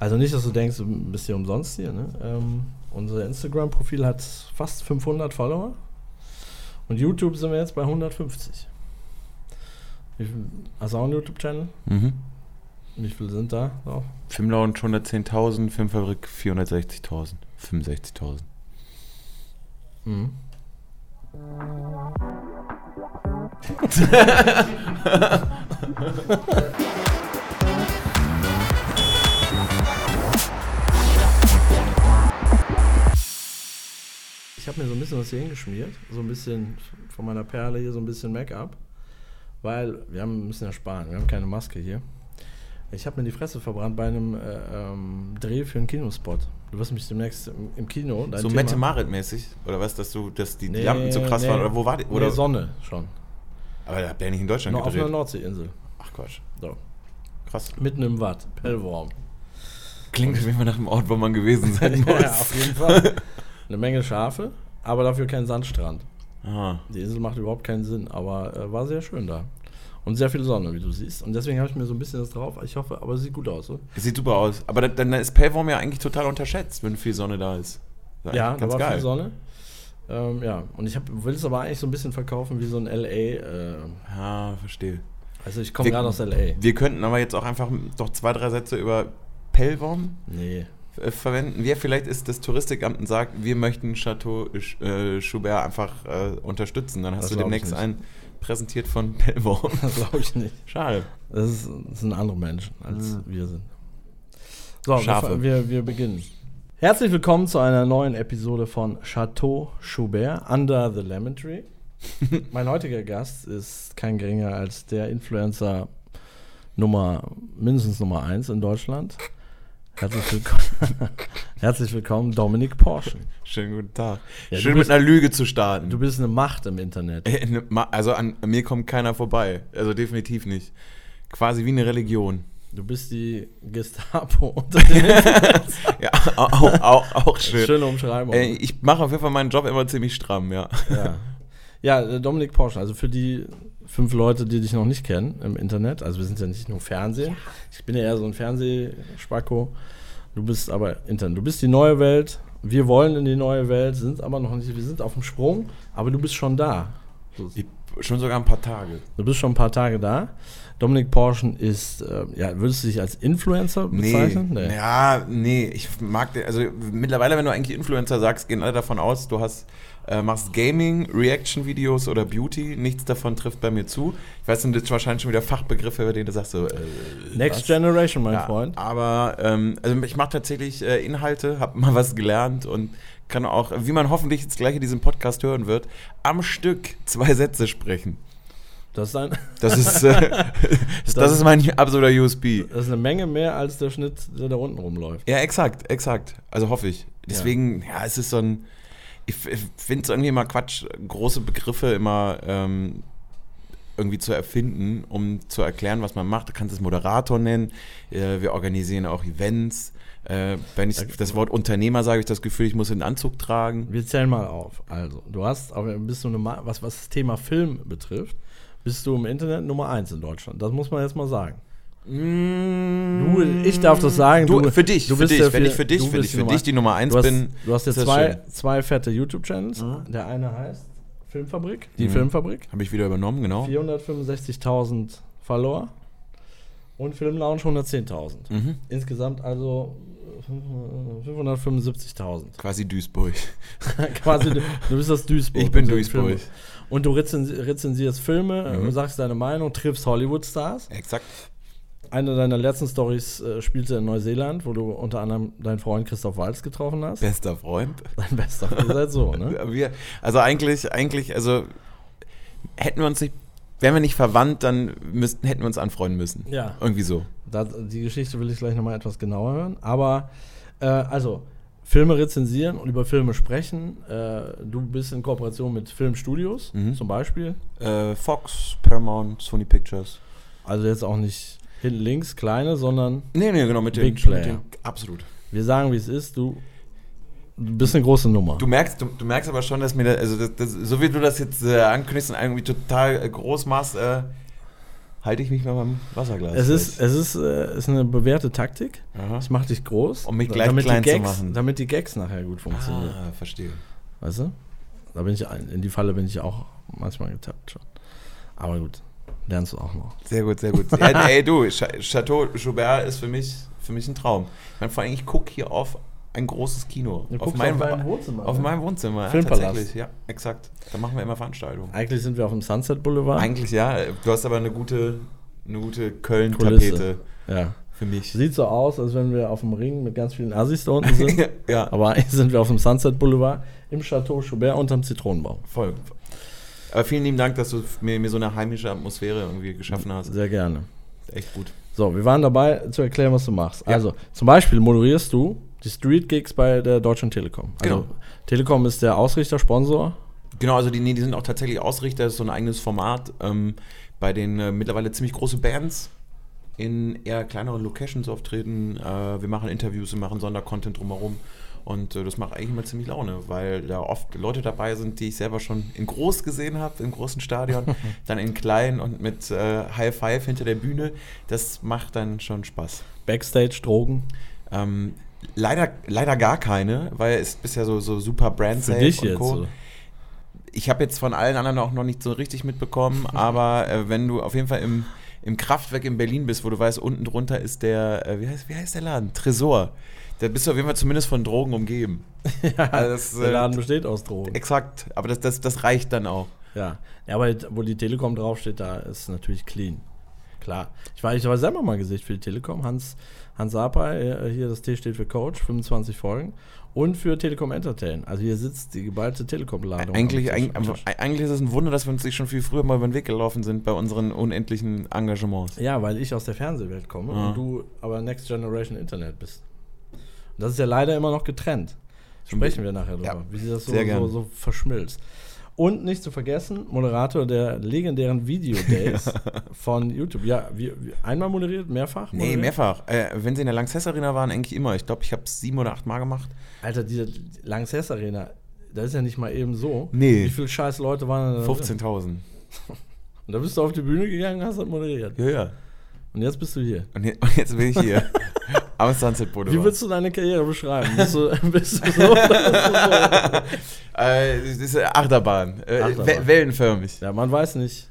Also nicht, dass du denkst, du bist hier umsonst hier. Ne? Ähm, unser Instagram-Profil hat fast 500 Follower. Und YouTube sind wir jetzt bei 150. Wie viel, hast du auch einen YouTube-Channel? Mhm. Wie viele sind da drauf? Filmlounge 110.000, Filmfabrik 460.000, 65.000. Mhm. habe mir so ein bisschen was hier hingeschmiert, so ein bisschen von meiner Perle hier, so ein bisschen Make-up, weil wir haben, müssen ja sparen, wir haben keine Maske hier. Ich habe mir die Fresse verbrannt bei einem äh, ähm, Dreh für einen Kinospot. Du wirst mich demnächst im, im Kino. So Thema- Mette Marit-mäßig? Oder was, dass du, dass die Nee, Lampen so krass nee. waren? Oder wo war die? Oder, Nee, Sonne schon. aber da habt ihr ja nicht in Deutschland Noch auf einer gedreht. Nordseeinsel. Ach Quatsch. So. Krass. Mitten im Watt, Pellworm. Klingt auf jeden Fall nach dem Ort, wo man gewesen sein muss. ja, auf jeden Fall. Eine Menge Schafe, aber dafür kein Sandstrand. Aha. Die Insel macht überhaupt keinen Sinn, aber äh, war sehr schön da. Und sehr viel Sonne, wie du siehst. Und deswegen habe ich mir so ein bisschen das drauf. Ich hoffe, aber es sieht gut aus, oder? Es sieht super aus. Aber dann, dann ist Pellworm ja eigentlich total unterschätzt, wenn viel Sonne da ist. Das ist Ja, eigentlich da ganz war geil. viel Sonne. Ähm, ja, und ich hab, will es aber eigentlich so ein bisschen verkaufen wie so ein LA. Äh, Ja, verstehe. also ich komme gerade aus LA. Wir könnten aber jetzt auch einfach doch zwei, drei Sätze über Pellworm Nee. Äh, verwenden. Wer vielleicht ist das Touristikamt und sagt, wir möchten Chateau äh, Schubert einfach äh, unterstützen. Dann hast Das du demnächst einen präsentiert von Pellworm. Das glaube ich nicht. Schade. Das, ist, das sind andere Menschen, als Mhm. wir sind. So, Schafe. Wir, wir beginnen. Herzlich willkommen zu einer neuen Episode von Chateau Schubert Under the Lemon Tree. mein heutiger Gast ist kein geringer als der Influencer Nummer, mindestens Nummer 1 in Deutschland. Herzlich willkommen, Herzlich willkommen Dominik Porschen. Schönen guten Tag. Ja, Schön bist- mit einer Lüge zu starten. Du bist eine Macht im Internet. Äh, ne, also an mir kommt keiner vorbei. Also definitiv nicht. Quasi wie eine Religion. Du bist die Gestapo unter den Ja, auch, auch, auch schön. Schöne Umschreibung. Äh, ich mache auf jeden Fall meinen Job immer ziemlich stramm, ja. Ja. Ja, äh, Dominik Porsche, also für die fünf Leute, die dich noch nicht kennen im Internet, also wir sind ja nicht nur Fernsehen, ich bin ja eher so ein Fernsehspacko, du bist aber Internet, du bist die neue Welt, wir wollen in die neue Welt, sind aber noch nicht, wir sind auf dem Sprung, aber du bist schon da. Ich, schon sogar ein paar Tage. Du bist schon ein paar Tage da. Dominik Porschen ist, äh, ja, würdest du dich als Influencer bezeichnen? Nee. Ja, nee, ich mag den, also mittlerweile, wenn du eigentlich Influencer sagst, gehen alle davon aus, du hast, äh, machst Gaming, Reaction-Videos oder Beauty. Nichts davon trifft bei mir zu. Ich weiß, sind jetzt wahrscheinlich schon wieder Fachbegriffe, bei denen du sagst so, äh, Next was? Generation, mein ja, Freund. Aber ähm, also ich mache tatsächlich äh, Inhalte, habe mal was gelernt und kann auch, wie man hoffentlich jetzt gleich in diesem Podcast hören wird, am Stück zwei Sätze sprechen. Das ist, ein, Das ist, äh, das, das ist mein absoluter USB. das ist eine Menge mehr als der Schnitt, der da unten rumläuft. Ja, exakt, exakt. Also hoffe ich. Deswegen, ja, es ist so ein. Ich, finde es irgendwie immer Quatsch, große Begriffe immer ähm, irgendwie zu erfinden, um zu erklären, was man macht. Du kannst es Moderator nennen. Äh, wir organisieren auch Events. Äh, wenn ich das Wort Unternehmer sage, habe ich das Gefühl, ich muss einen Anzug tragen. Wir zählen mal auf. Also, du hast, bist du eine, was, was das Thema Film betrifft, bist du im Internet Nummer eins in Deutschland. Das muss man jetzt mal sagen. Du, ich darf das sagen. Du, für dich, du für bist dich, ja wenn ich für dich, du wenn bist ich die für Nummer- dich die Nummer eins Du hast, bin, du hast ja zwei, zwei fette YouTube-Channels. Der eine heißt Filmfabrik, die Mhm. Filmfabrik. habe ich wieder übernommen, genau. 465.000 Follower. Und Filmlounge 110.000. Mhm. Insgesamt also äh, 575.000. Quasi Duisburg. Quasi, du, du bist das Duisburg. Ich bin unter den Duisburg. Und du rezensi rezensierst Filme, Mhm. äh, sagst deine Meinung, triffst Hollywood-Stars. Exakt. Eine deiner letzten Stories äh, spielte in Neuseeland, wo du unter anderem deinen Freund Christoph Walz getroffen hast. Bester Freund. Dein bester Freund. Seid so, ne? Wir, also eigentlich, eigentlich, also hätten wir uns nicht, wären wir nicht verwandt, dann müssten, hätten wir uns anfreunden müssen. Ja. Irgendwie so. Da, die Geschichte will ich gleich nochmal etwas genauer hören. Aber, äh, also, Filme rezensieren und über Filme sprechen. Äh, du bist in Kooperation mit Filmstudios, Mhm. zum Beispiel. Äh, Fox, Paramount, Sony Pictures. Also jetzt auch nicht hinten links, kleine, sondern Nee, nee, genau, mit den, Big mit Player. den absolut. wir sagen, wie es ist. Du, du bist eine große Nummer. Du merkst, du, du merkst aber schon, dass mir das, also das, das, so wie du das jetzt äh, ankündigst und irgendwie total äh, groß machst, äh, halte ich mich mal beim Wasserglas. Es ist, es ist, äh, ist eine bewährte Taktik. Aha. Ich mache dich groß. Um mich gleich damit klein die zu Gags, machen. Damit die Gags nachher gut funktionieren. Ah, verstehe. Weißt du? Da bin ich, in die Falle bin ich auch manchmal getappt schon. Aber gut, lernst du auch noch. Sehr gut, sehr gut. ja, ey, du, Ch- Chateau Joubert ist für mich, für mich ein Traum. Ich meine, vor allem, ich gucke hier auf ein großes Kino. Du auf meinem, auf Wohnzimmer, Auf ne? meinem Wohnzimmer, ja, Filmpalast. tatsächlich. Ja, exakt. Da machen wir immer Veranstaltungen. Eigentlich sind wir auf dem Sunset Boulevard. Eigentlich ja. Du hast aber eine gute, eine gute. Köln-Tapete ja. für mich. Sieht so aus, als wenn wir auf dem Ring mit ganz vielen Assis da unten sind. ja, Aber eigentlich sind wir auf dem Sunset Boulevard im Chateau Schubert unterm Zitronenbaum. voll. Aber vielen lieben Dank, dass du mir, mir so eine heimische Atmosphäre irgendwie geschaffen hast. Sehr gerne. Echt gut. So, wir waren dabei zu erklären, was du machst. Ja. Also, zum Beispiel moderierst du die Street Gigs bei der Deutschen Telekom. Also, Genau. Telekom ist der Ausrichter, Sponsor. Genau, also die, nee, die sind auch tatsächlich Ausrichter, das ist so ein eigenes Format ähm, bei den äh, mittlerweile ziemlich große Bands in eher kleineren Locations auftreten. Äh, wir machen Interviews, wir machen Sondercontent drumherum und äh, das macht eigentlich immer ziemlich Laune, weil da oft Leute dabei sind, die ich selber schon in groß gesehen habe, im großen Stadion, dann in klein und mit äh, High Five hinter der Bühne. Das macht dann schon Spaß. Backstage, Drogen. Ähm, leider, leider gar keine, weil es ist bisher so, so super brand Für dich und jetzt. Co. So. Ich habe jetzt von allen anderen auch noch nicht so richtig mitbekommen, aber äh, wenn du auf jeden Fall im, im Kraftwerk in Berlin bist, wo du weißt, unten drunter ist der, äh, wie, heißt, wie heißt der Laden? Tresor. Da bist du auf jeden Fall zumindest von Drogen umgeben. Also das, Der äh, Laden besteht aus Drogen. Exakt, aber das, das, das reicht dann auch. Ja. ja, aber wo die Telekom draufsteht, da ist natürlich clean. Klar. Ich war, ich war selber mal Gesicht für die Telekom. Hans, Hans Sapai, äh, hier das T steht für Coach, 25 Folgen. Und für Telekom Entertain. Also hier sitzt die geballte Telekom-Ladung. Eigentlich, eigentlich, eigentlich ist es ein Wunder, dass wir uns nicht schon viel früher mal über den Weg gelaufen sind bei unseren unendlichen Engagements. Ja, weil ich aus der Fernsehwelt komme Ja. und du aber Next Generation Internet bist. Das ist ja leider immer noch getrennt. Sprechen wir nachher drüber, Ja, wie sie das so, so, so verschmilzt. Und nicht zu vergessen, Moderator der legendären Video Days von YouTube. Ja, wie, wie, einmal moderiert, mehrfach? Nee, moderiert? mehrfach. Äh, wenn sie in der Lanxess Arena waren, eigentlich immer. Ich glaube, ich habe es sieben oder acht Mal gemacht. Alter, diese Lanxess Arena, das ist ja nicht mal eben so. Nee. Wie viele scheiß Leute waren da? drin? 15.000. Und da bist du auf die Bühne gegangen und hast das moderiert. Ja, ja. Und jetzt bist du hier. Und jetzt bin ich hier. Am Sunset Boulevard. Wie würdest du deine Karriere beschreiben? Bist du, bist du so? so? Äh, das ist Achterbahn. Äh, Achterbahn. we- Wellenförmig. Ja, man weiß nicht.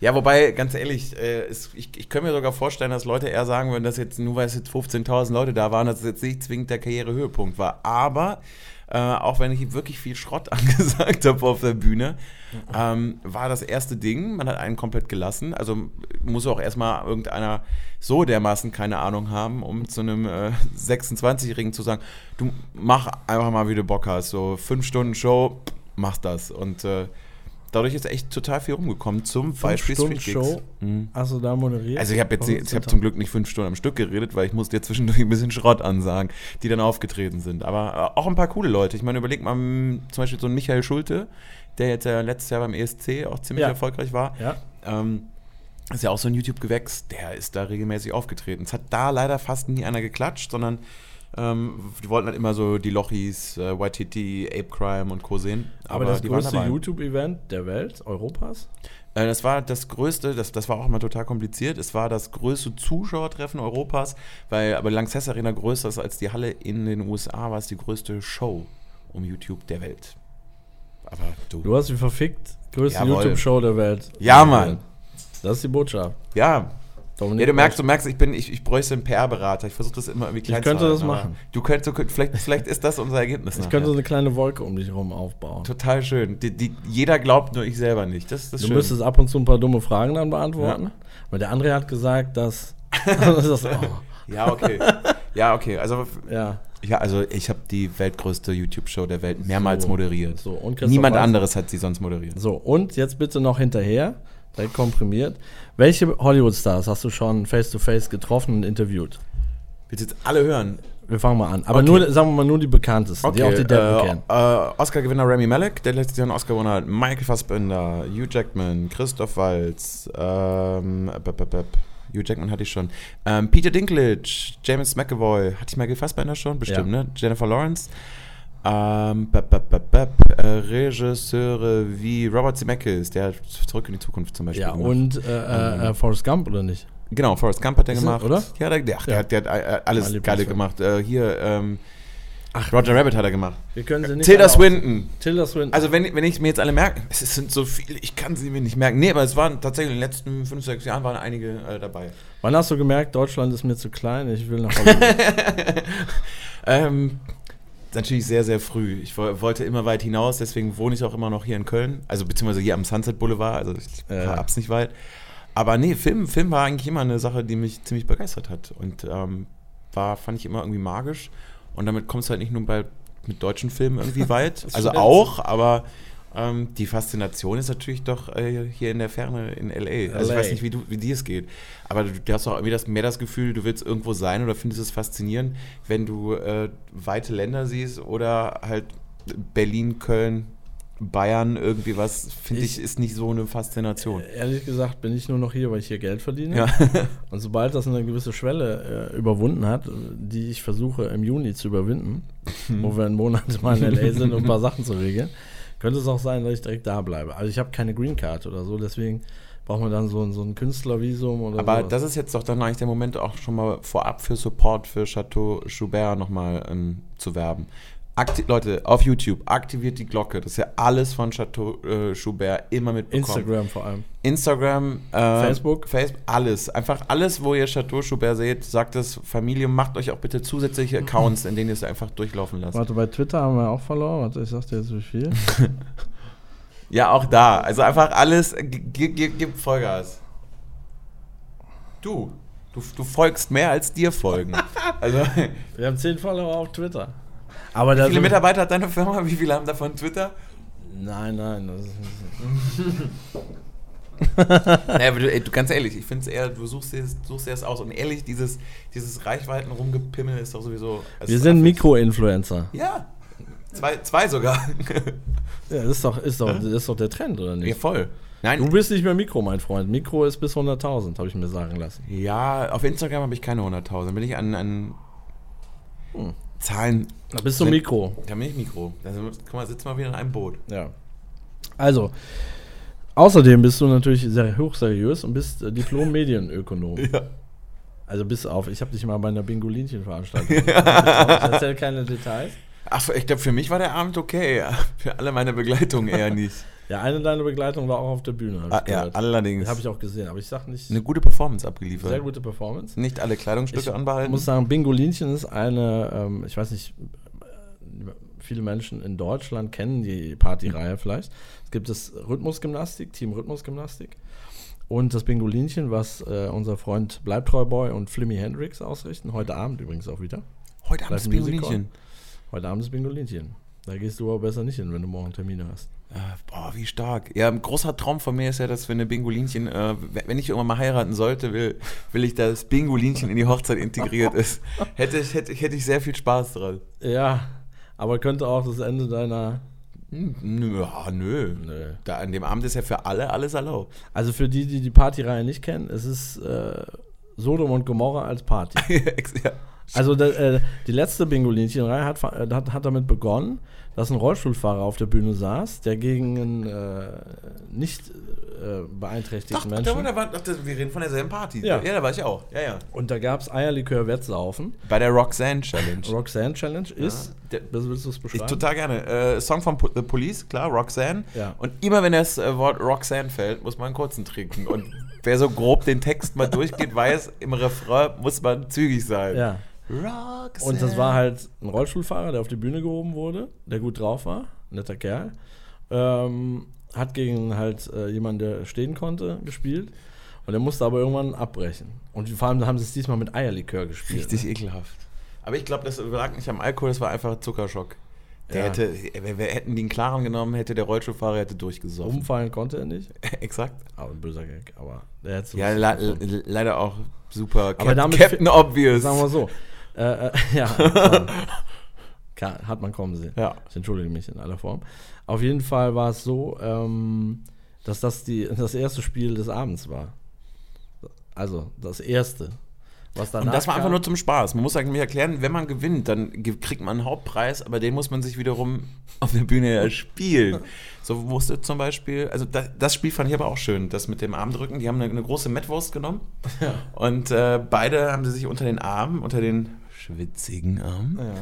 Ja, wobei, ganz ehrlich, äh, es, ich, ich könnte mir sogar vorstellen, dass Leute eher sagen würden, dass jetzt, nur weil es jetzt 15.000 Leute da waren, dass es jetzt nicht zwingend der Karrierehöhepunkt war. Aber, äh, auch wenn ich wirklich viel Schrott angesagt habe auf der Bühne, ähm, war das erste Ding, man hat einen komplett gelassen. Also muss auch erstmal irgendeiner so dermaßen keine Ahnung haben, um zu einem äh, 26-Jährigen zu sagen, du mach einfach mal, wie du Bock hast. So fünf Stunden Show, mach das. Und äh, dadurch ist echt total viel rumgekommen. Zum Beispiel Stunden. Show? Mhm. Du da moderiert? Also ich habe jetzt, ich habe zum Glück nicht fünf Stunden am Stück geredet, weil ich musste jetzt zwischendurch ein bisschen Schrott ansagen, die dann aufgetreten sind. Aber äh, auch ein paar coole Leute. Ich meine, überleg mal zum Beispiel so einen Michael Schulte, der jetzt ja letztes Jahr beim ESC auch ziemlich Ja. erfolgreich war. Ja. Ähm, ist ja auch so ein YouTube-Gewächs, der ist da regelmäßig aufgetreten. Es hat da leider fast nie einer geklatscht, sondern ähm, die wollten halt immer so die Lochis, äh, Waititi, Ape Crime und Co. sehen. Aber, das die waren größte. YouTube-Event der Welt, Europas? Äh, Das war das größte, das, das war auch immer total kompliziert. Es war das größte Zuschauertreffen Europas, weil aber Lanxess Arena größer ist als die Halle in den USA, war es die größte Show um YouTube der Welt. Aber du. Du hast die verfickt größte. YouTube-Show der Welt. Ja, Mann. Das ist die Botschaft. Ja. Dominik ja, du merkst, du merkst, ich bin, ich, ich bräuchte einen PR-Berater. Ich versuche das immer irgendwie klein könnte zu das halten, aber machen. Du könntest, vielleicht, vielleicht ist das unser Ergebnis. Ich nachher. könnte so eine kleine Wolke um dich herum aufbauen. Total schön. Die, die, jeder glaubt, nur ich selber nicht. Das, das Du schön. müsstest ab und zu ein paar dumme Fragen dann beantworten. Weil der André hat gesagt, dass. das, oh, ja, okay. Ja, okay. Also ja. Ja, also ich habe die weltgrößte YouTube-Show der Welt mehrmals So. moderiert. So, Niemand Waltz- anderes hat sie sonst moderiert. So, und jetzt bitte noch hinterher, direkt komprimiert. Welche Hollywood-Stars hast du schon face-to-face getroffen und interviewt? Willst du jetzt alle hören? Wir fangen mal an. Aber Okay. nur, sagen wir mal, nur die bekanntesten, die auch die Deppen äh, kennen. äh, Oscar-Gewinner Rami Malek, der letztes Jahr einen Oscar gewonnen hat. Michael Fassbender, Hugh Jackman, Christoph Waltz, ähm, bep, bep, bep. Hugh Jackman hatte ich schon. Ähm, Peter Dinklage, James McAvoy, hatte ich Michael Fassbender schon? Bestimmt, Ja. ne? Jennifer Lawrence. Ähm, bap, bap, bap, äh, Regisseure wie Robert Zemeckis, der hat Zurück in die Zukunft zum Beispiel Ja, gemacht. und äh, äh, äh, Forrest Gump, oder nicht? Genau, Forrest Gump hat er Ist gemacht. oder? Ja, der, der, ach, der, Ja. hat, der hat äh, alles Mein Geile gemacht. Äh, hier, ähm, Roger Rabbit hat er gemacht. Wir können sie nicht Tilda alle auf- Swinton. Tilda Swinton. Also wenn, wenn ich mir jetzt alle merke, es sind so viele, ich kann sie mir nicht merken. Nee, aber es waren tatsächlich in den letzten fünf, sechs Jahren waren einige äh, dabei. Wann hast du gemerkt, Deutschland ist mir zu klein, ich will nach Hollywood? Ähm, natürlich sehr, sehr früh. Ich wo- wollte immer weit hinaus, deswegen wohne ich auch immer noch hier in Köln. Also beziehungsweise hier am Sunset Boulevard, also ich Ja. hab's nicht weit. Aber nee, Film, Film war eigentlich immer eine Sache, die mich ziemlich begeistert hat. Und ähm, war, fand ich immer irgendwie magisch. Und damit kommst du halt nicht nur bei, mit deutschen Filmen irgendwie weit. Also auch, aber ähm, die Faszination ist natürlich doch äh, hier in der Ferne in L.A. Also ich weiß nicht, wie, du, wie dir es geht. Aber du, du hast auch irgendwie das, mehr das Gefühl, du willst irgendwo sein oder findest es faszinierend, wenn du äh, weite Länder siehst oder halt Berlin, Köln, Bayern, irgendwie was, finde ich, Ich- ist nicht so eine Faszination. Ehrlich gesagt bin ich nur noch hier, weil ich hier Geld verdiene. Ja. Und sobald das eine gewisse Schwelle äh, überwunden hat, äh, die ich versuche im Juni zu überwinden, Hm. wo wir einen Monat mal in L.A. sind, um ein paar Sachen zu regeln, könnte es auch sein, dass ich direkt da bleibe. Also ich habe keine Green Card oder so, deswegen braucht man dann so, ein- so ein Künstlervisum oder Aber so. das ist jetzt doch dann eigentlich der Moment, auch schon mal vorab für Support für Chateau Schubert nochmal ähm, zu werben. Akti Leute, auf YouTube, aktiviert die Glocke, dass ihr alles von Chateau äh, Schubert immer mitbekommt. Instagram vor allem. Instagram, äh, Facebook? Facebook, alles. Einfach alles, wo ihr Chateau Schubert seht, sagt es Familie, macht euch auch bitte zusätzliche Accounts, in denen ihr es einfach durchlaufen lasst. Warte, bei Twitter haben wir auch verloren. Warte, ich sag dir jetzt wie viel. Ja, auch da. Also einfach alles, äh, gib, Vollgas. Du, du, du folgst mehr als dir folgen. Also, Wir haben 10 Follower auf Twitter. Aber da viele Mitarbeiter hat deine Firma? Wie viele haben davon Twitter? Nein, nein. Naja, aber du, ey, du ganz ehrlich, ich finde es eher, du suchst dir, suchst dir das aus. Und ehrlich, dieses, dieses Reichweiten rumgepimmel ist doch sowieso. es wir sind. Mikroinfluencer. Ja. Zwei, zwei sogar. Ja, das ist doch, ist, doch, das ist doch der Trend, oder ja, nicht? voll. Nein, Du bist nicht mehr Mikro, mein Freund. Mikro ist bis 100.000, habe ich mir sagen lassen. Ja, auf Instagram habe ich keine 100.000. Da bin ich an, an Hm. Zahlen. Da bist du Nee. Mikro. Da bin ich Mikro. Da sind- guck mal, sitzen wir wieder in einem Boot. Ja. Also, außerdem bist du natürlich sehr hochseriös und bist äh, Diplom-Medienökonom. Ja. Also bis auf, ich habe dich mal bei einer Bingolinchen-Veranstaltung. ich erzähl keine Details. Achso, ich glaube, für mich war der Abend okay. Für alle meine Begleitung eher nicht. Ja, eine deiner Begleitung war auch auf der Bühne. Ah, ich ja, allerdings. Habe ich auch gesehen, aber ich sag nicht. Eine gute Performance abgeliefert. sehr gute Performance. Nicht alle Kleidungsstücke Ich anbehalten. muss sagen, Bingolinchen ist eine, ähm, ich weiß nicht, viele Menschen in Deutschland kennen die Partyreihe vielleicht. Es gibt das Rhythmusgymnastik, Team Rhythmusgymnastik. Und das Bingolinchen, was äh, unser Freund Bleibtreuboy und Flimmy Hendrix ausrichten. Heute Abend übrigens auch wieder. Heute Abend Music Bingolinchen. Heute Abend ist Bingolinchen. Da gehst du aber besser nicht hin, wenn du morgen Termine hast. Äh, boah, wie stark. Ja, ein großer Traum von mir ist ja, dass wir eine Bingolinchen, äh, wenn ich irgendwann mal heiraten sollte, will, will ich, dass Bingolinchen in die Hochzeit integriert ist. Hätte ich, hätte, hätte ich sehr viel Spaß dran. Ja, aber könnte auch das Ende deiner. Hm, Nö, ja, nö. Nö. Da, an dem Abend ist ja für alle alles erlaubt. Also für die, die die Partyreihe nicht kennen, es ist äh, Sodom und Gomorra als Party. ja. Also da, äh, die letzte Bingolinchen-Reihe hat, äh, hat, hat damit begonnen, dass ein Rollstuhlfahrer auf der Bühne saß, der gegen einen äh, nicht äh, beeinträchtigten Doch, Menschen. da, da war, das, wir reden von derselben Party. Ja. ja, da war ich auch. Ja, ja. und da gab es Eierlikör-Wettsaufen. Bei der Roxanne Challenge. Roxanne Challenge ist, der- das willst du es Ich beschreiben? total gerne. Äh, Song von Po- The Police, klar, Roxanne. Ja. Und immer wenn das äh, Wort Roxanne fällt, muss man einen kurzen trinken. Und wer so grob den Text mal durchgeht, weiß, im Refrain muss man zügig sein. ja. Roxanne. Und das war halt ein Rollstuhlfahrer, der auf die Bühne gehoben wurde, der gut drauf war, netter Kerl. Ähm, hat gegen halt äh, jemanden, der stehen konnte, gespielt. Und er musste aber irgendwann abbrechen. Und vor allem haben sie es diesmal mit Eierlikör gespielt. richtig ekelhaft. Aber ich glaube, das lag nicht am Alkohol, das war einfach Zuckerschock. Der Ja. hätte, wir, wir hätten einen klaren genommen, hätte der Rollstuhlfahrer hätte durchgesoffen. Umfallen konnte er nicht. Exakt. Aber ein böser Gag. Aber der hätte so Ja, la, le- leider auch super. Aber damit Captain Obvious. Sagen wir so. Äh, äh, ja, kann, hat man kaum gesehen. Ja. Ich entschuldige mich in aller Form. Auf jeden Fall war es so, ähm, dass das die, das erste Spiel des Abends war. Also das erste. Was danach Und das war einfach kam- nur zum Spaß. Man muss eigentlich erklären, wenn man gewinnt, dann kriegt man einen Hauptpreis, aber den muss man sich wiederum auf der Bühne erspielen. So musste zum Beispiel, also das, das Spiel fand ich aber auch schön, das mit dem Armdrücken. Die haben eine, eine große Mettwurst genommen und äh, beide haben sie sich unter den Armen, unter den schwitzigen Armen Ja.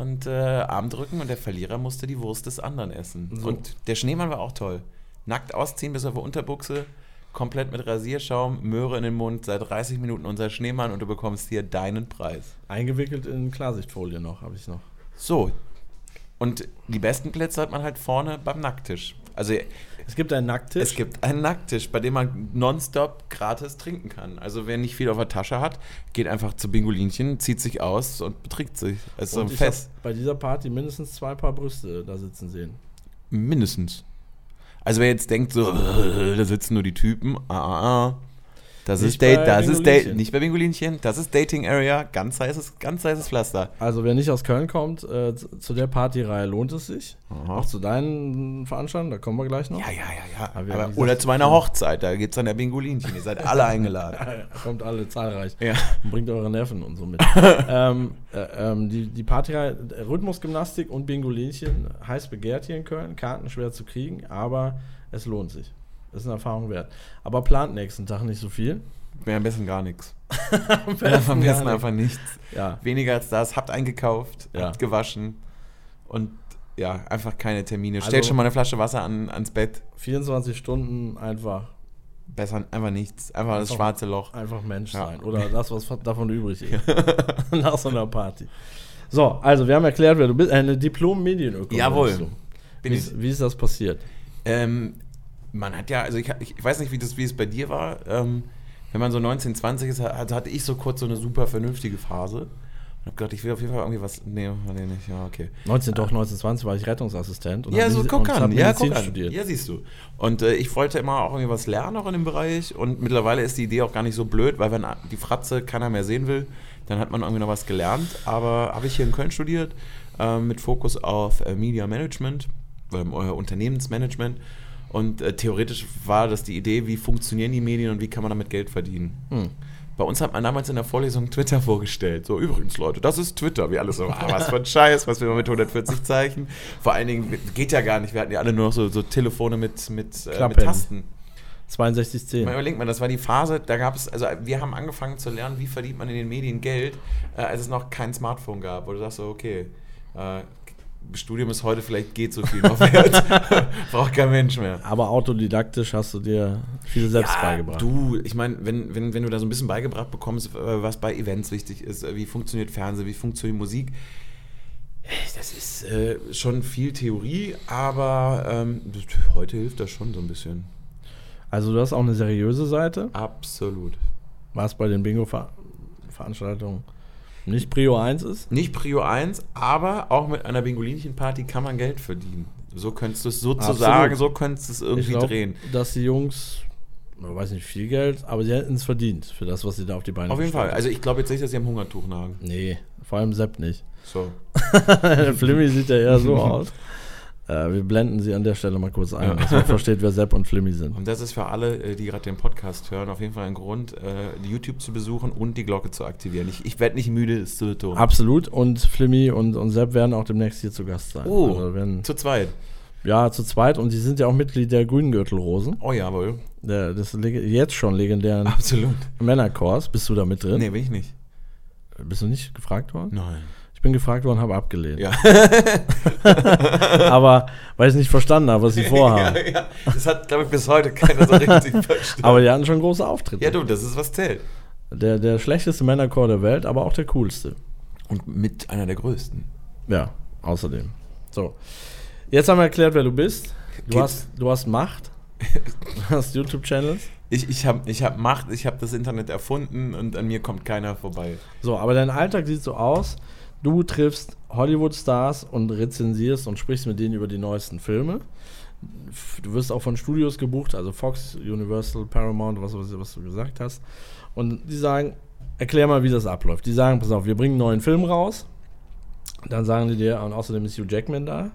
und äh, Armdrücken und der Verlierer musste die Wurst des anderen essen. So. Und der Schneemann war auch toll. Nackt ausziehen bis auf die Unterbuchse, komplett mit Rasierschaum, Möhre in den Mund, seit 30 Minuten unser Schneemann und du bekommst hier deinen Preis. Eingewickelt in Klarsichtfolie noch, habe ich noch. So. Und die besten Plätze hat man halt vorne beim Nacktisch. Also Es gibt einen Nacktisch. es gibt einen Nacktisch, bei dem man nonstop gratis trinken kann. Also wer nicht viel auf der Tasche hat, geht einfach zu Bingolinchen, zieht sich aus und betrinkt sich. Es ist so ein Und ich hab Fest. bei dieser Party mindestens zwei Paar Brüste da sitzen sehen. Mindestens. Also wer jetzt denkt so, da sitzen nur die Typen, ah, ah, ah. Das Nicht ist Date, das ist Date, nicht bei Bingolinchen, das ist Dating Area, ganz heißes, ganz heißes Pflaster. Also wer nicht aus Köln kommt, äh, zu der Partyreihe lohnt es sich. Aha. Auch zu deinen Veranstaltungen, da kommen wir gleich noch. Ja, ja, ja, ja. Aber Aber, oder zu meiner Hochzeit, da gibt es dann der Bingolinchen. Ihr seid alle eingeladen. Kommt alle zahlreich. Ja. Und bringt eure Neffen und so mit. ähm, äh, ähm, die, die Partyreihe äh, Rhythmusgymnastik und Bingolinchen heiß begehrt hier in Köln. Karten schwer zu kriegen, aber es lohnt sich. Ist eine Erfahrung wert. Aber plant nächsten Tag nicht so viel. Wäre am besten gar nichts. Am Wäre am gar besten einfach nichts. Ja, Weniger als das, habt eingekauft, Ja. habt gewaschen und ja, einfach keine Termine. Also- Stellt schon mal eine Flasche Wasser an, ans Bett. 24 Stunden einfach, Besser einfach nichts. Einfach das Einfach- schwarze Loch. einfach Mensch Ja. sein. Oder das, was von- davon übrig ist. Nach so einer Party. So, also wir haben erklärt, wer du bist. Eine Diplom-Medienökonom. Jawohl. Bin Wie, ich. ist, wie ist das passiert? Ähm, man hat ja, also ich, ich, weiß nicht, wie, das, wie es bei dir war. Ähm, wenn man so 19, 20 ist, also hatte ich so kurz so eine super vernünftige Phase. Und hab gedacht, ich will auf jeden Fall irgendwie was. Nee, nee, nicht. Ja, okay. 19, doch, 1920 war ich Rettungsassistent. Und Ja, so guck an. Ja, guck an. studiert. Ja, siehst du. Und äh, ich wollte immer auch irgendwie was lernen, auch in dem Bereich. Und mittlerweile ist die Idee auch gar nicht so blöd, weil wenn die Fratze keiner mehr sehen will, dann hat man irgendwie noch was gelernt. Aber habe ich hier in Köln studiert, äh, mit Fokus auf äh, Media Management, ähm, äh, Unternehmensmanagement. Und äh, theoretisch war das die Idee, wie funktionieren die Medien und wie kann man damit Geld verdienen. Hm. Bei uns hat man damals in der Vorlesung Twitter vorgestellt. So, übrigens, Leute, das ist Twitter. Wir alle so, ah, was für ein Scheiß, was wir mit 140 Zeichen. Vor allen Dingen, geht ja gar nicht. Wir hatten ja alle nur noch so, so Telefone mit, mit, äh, mit. Tasten. 6210. Man überlegt mal, das war die Phase, da gab es, also wir haben angefangen zu lernen, wie verdient man in den Medien Geld, äh, als es noch kein Smartphone gab. Wo du sagst so, okay, äh, Studium ist heute vielleicht geht so viel noch wert. Braucht kein Mensch mehr. Aber autodidaktisch hast du dir viel selbst beigebracht. Du, ich meine, wenn, wenn, wenn du da so ein bisschen beigebracht bekommst, was bei Events wichtig ist, äh, wie funktioniert Fernsehen, wie funktioniert Musik, äh, das ist äh, schon viel Theorie, aber ähm, heute hilft das schon so ein bisschen. Also du hast auch eine seriöse Seite. Absolut. Was bei den Bingo-Veranstaltungen nicht Prio 1 ist. Nicht Prio 1, aber auch mit einer Bingolinchen-Party kann man Geld verdienen. So könntest du es sozusagen, so könntest du es Ich irgendwie glaub, drehen. dass die Jungs, man weiß nicht, viel Geld, aber sie hätten es verdient für das, was sie da auf die Beine Auf jeden Fall. Also ich glaube jetzt nicht, dass sie am Hungertuch nagen. Nee, vor allem Sepp nicht. So. Der Flimmy sieht ja eher so aus. Äh, wir blenden sie an der Stelle mal kurz ein, Ja. dass man versteht, wer Sepp und Flimmy sind. Und das ist für alle, äh, die gerade den Podcast hören, auf jeden Fall ein Grund, äh, YouTube zu besuchen und die Glocke zu aktivieren. Ich, ich werde nicht müde, es zu betonen. Absolut. Und Flimmy und, und Sepp werden auch demnächst hier zu Gast sein. Oh. Also werden, Zu zweit. ja, zu zweit. Und die sind ja auch Mitglied der Grünen Gürtelrosen. Oh jawohl. Der, des jetzt schon legendären Absolut. Männerchors. Bist du da mit drin? Nee, will ich nicht. Bist du nicht gefragt worden? Nein. Ich bin gefragt worden, habe abgelehnt. Ja. Aber weil ich nicht verstanden habe, was sie vorhaben. ja, ja. Das hat, glaube ich, bis heute keiner so richtig verstanden. Aber die hatten schon große Auftritte. ja, du, das ist was zählt. Der, der schlechteste Männerchor der Welt, aber auch der coolste. Und mit einer der größten. Ja, außerdem. So. Jetzt haben wir erklärt, wer du bist. Du hast, du hast Macht. Du hast YouTube-Channels. Ich, ich habe ich hab Macht, ich habe das Internet erfunden und an mir kommt keiner vorbei. So, aber dein Alltag sieht so aus. Du triffst Hollywood-Stars und rezensierst und sprichst mit denen über die neuesten Filme. Du wirst auch von Studios gebucht, also Fox, Universal, Paramount, was, was, was du gesagt hast. Und die sagen, erklär mal, wie das abläuft. Die sagen, pass auf, wir bringen einen neuen Film raus. Dann sagen die dir, und außerdem ist Hugh Jackman da.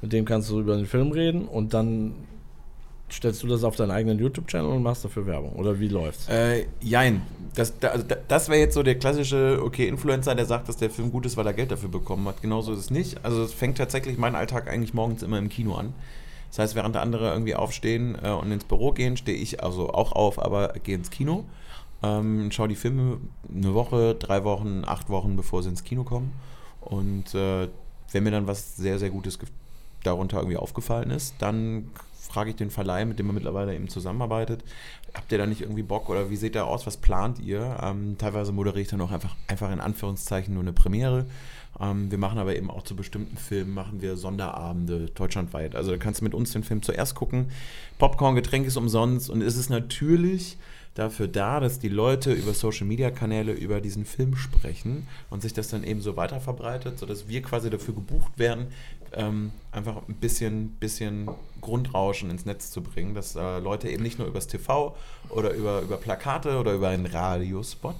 Mit dem kannst du über den Film reden und dann stellst du das auf deinen eigenen YouTube-Channel und machst dafür Werbung? Oder wie läuft's? Äh, jein. Das, da, also da- das wäre jetzt so der klassische, okay, Influencer, der sagt, dass der Film gut ist, weil er Geld dafür bekommen hat. Genauso ist es nicht. Also es fängt tatsächlich mein Alltag eigentlich morgens immer im Kino an. Das heißt, während andere irgendwie aufstehen äh, und ins Büro gehen, stehe ich also auch auf, aber gehe ins Kino. Ähm, schaue die Filme eine Woche, drei Wochen, acht Wochen, bevor sie ins Kino kommen. Und äh, wenn mir dann was sehr, sehr Gutes darunter irgendwie aufgefallen ist, dann frage ich den Verleih, mit dem man mittlerweile eben zusammenarbeitet, habt ihr da nicht irgendwie Bock oder wie seht ihr aus, was plant ihr? Ähm, teilweise moderiere ich dann auch einfach, einfach in Anführungszeichen nur eine Premiere. Ähm, wir machen aber eben auch zu bestimmten Filmen, machen wir Sonderabende deutschlandweit. Also da kannst du mit uns den Film zuerst gucken. Popcorn, Getränk ist umsonst und es ist natürlich dafür da, dass die Leute über Social-Media-Kanäle über diesen Film sprechen und sich das dann eben so weiter verbreitet, sodass wir quasi dafür gebucht werden, ähm, einfach ein bisschen, bisschen Grundrauschen ins Netz zu bringen, dass äh, Leute eben nicht nur übers TV oder über, über Plakate oder über einen Radiospot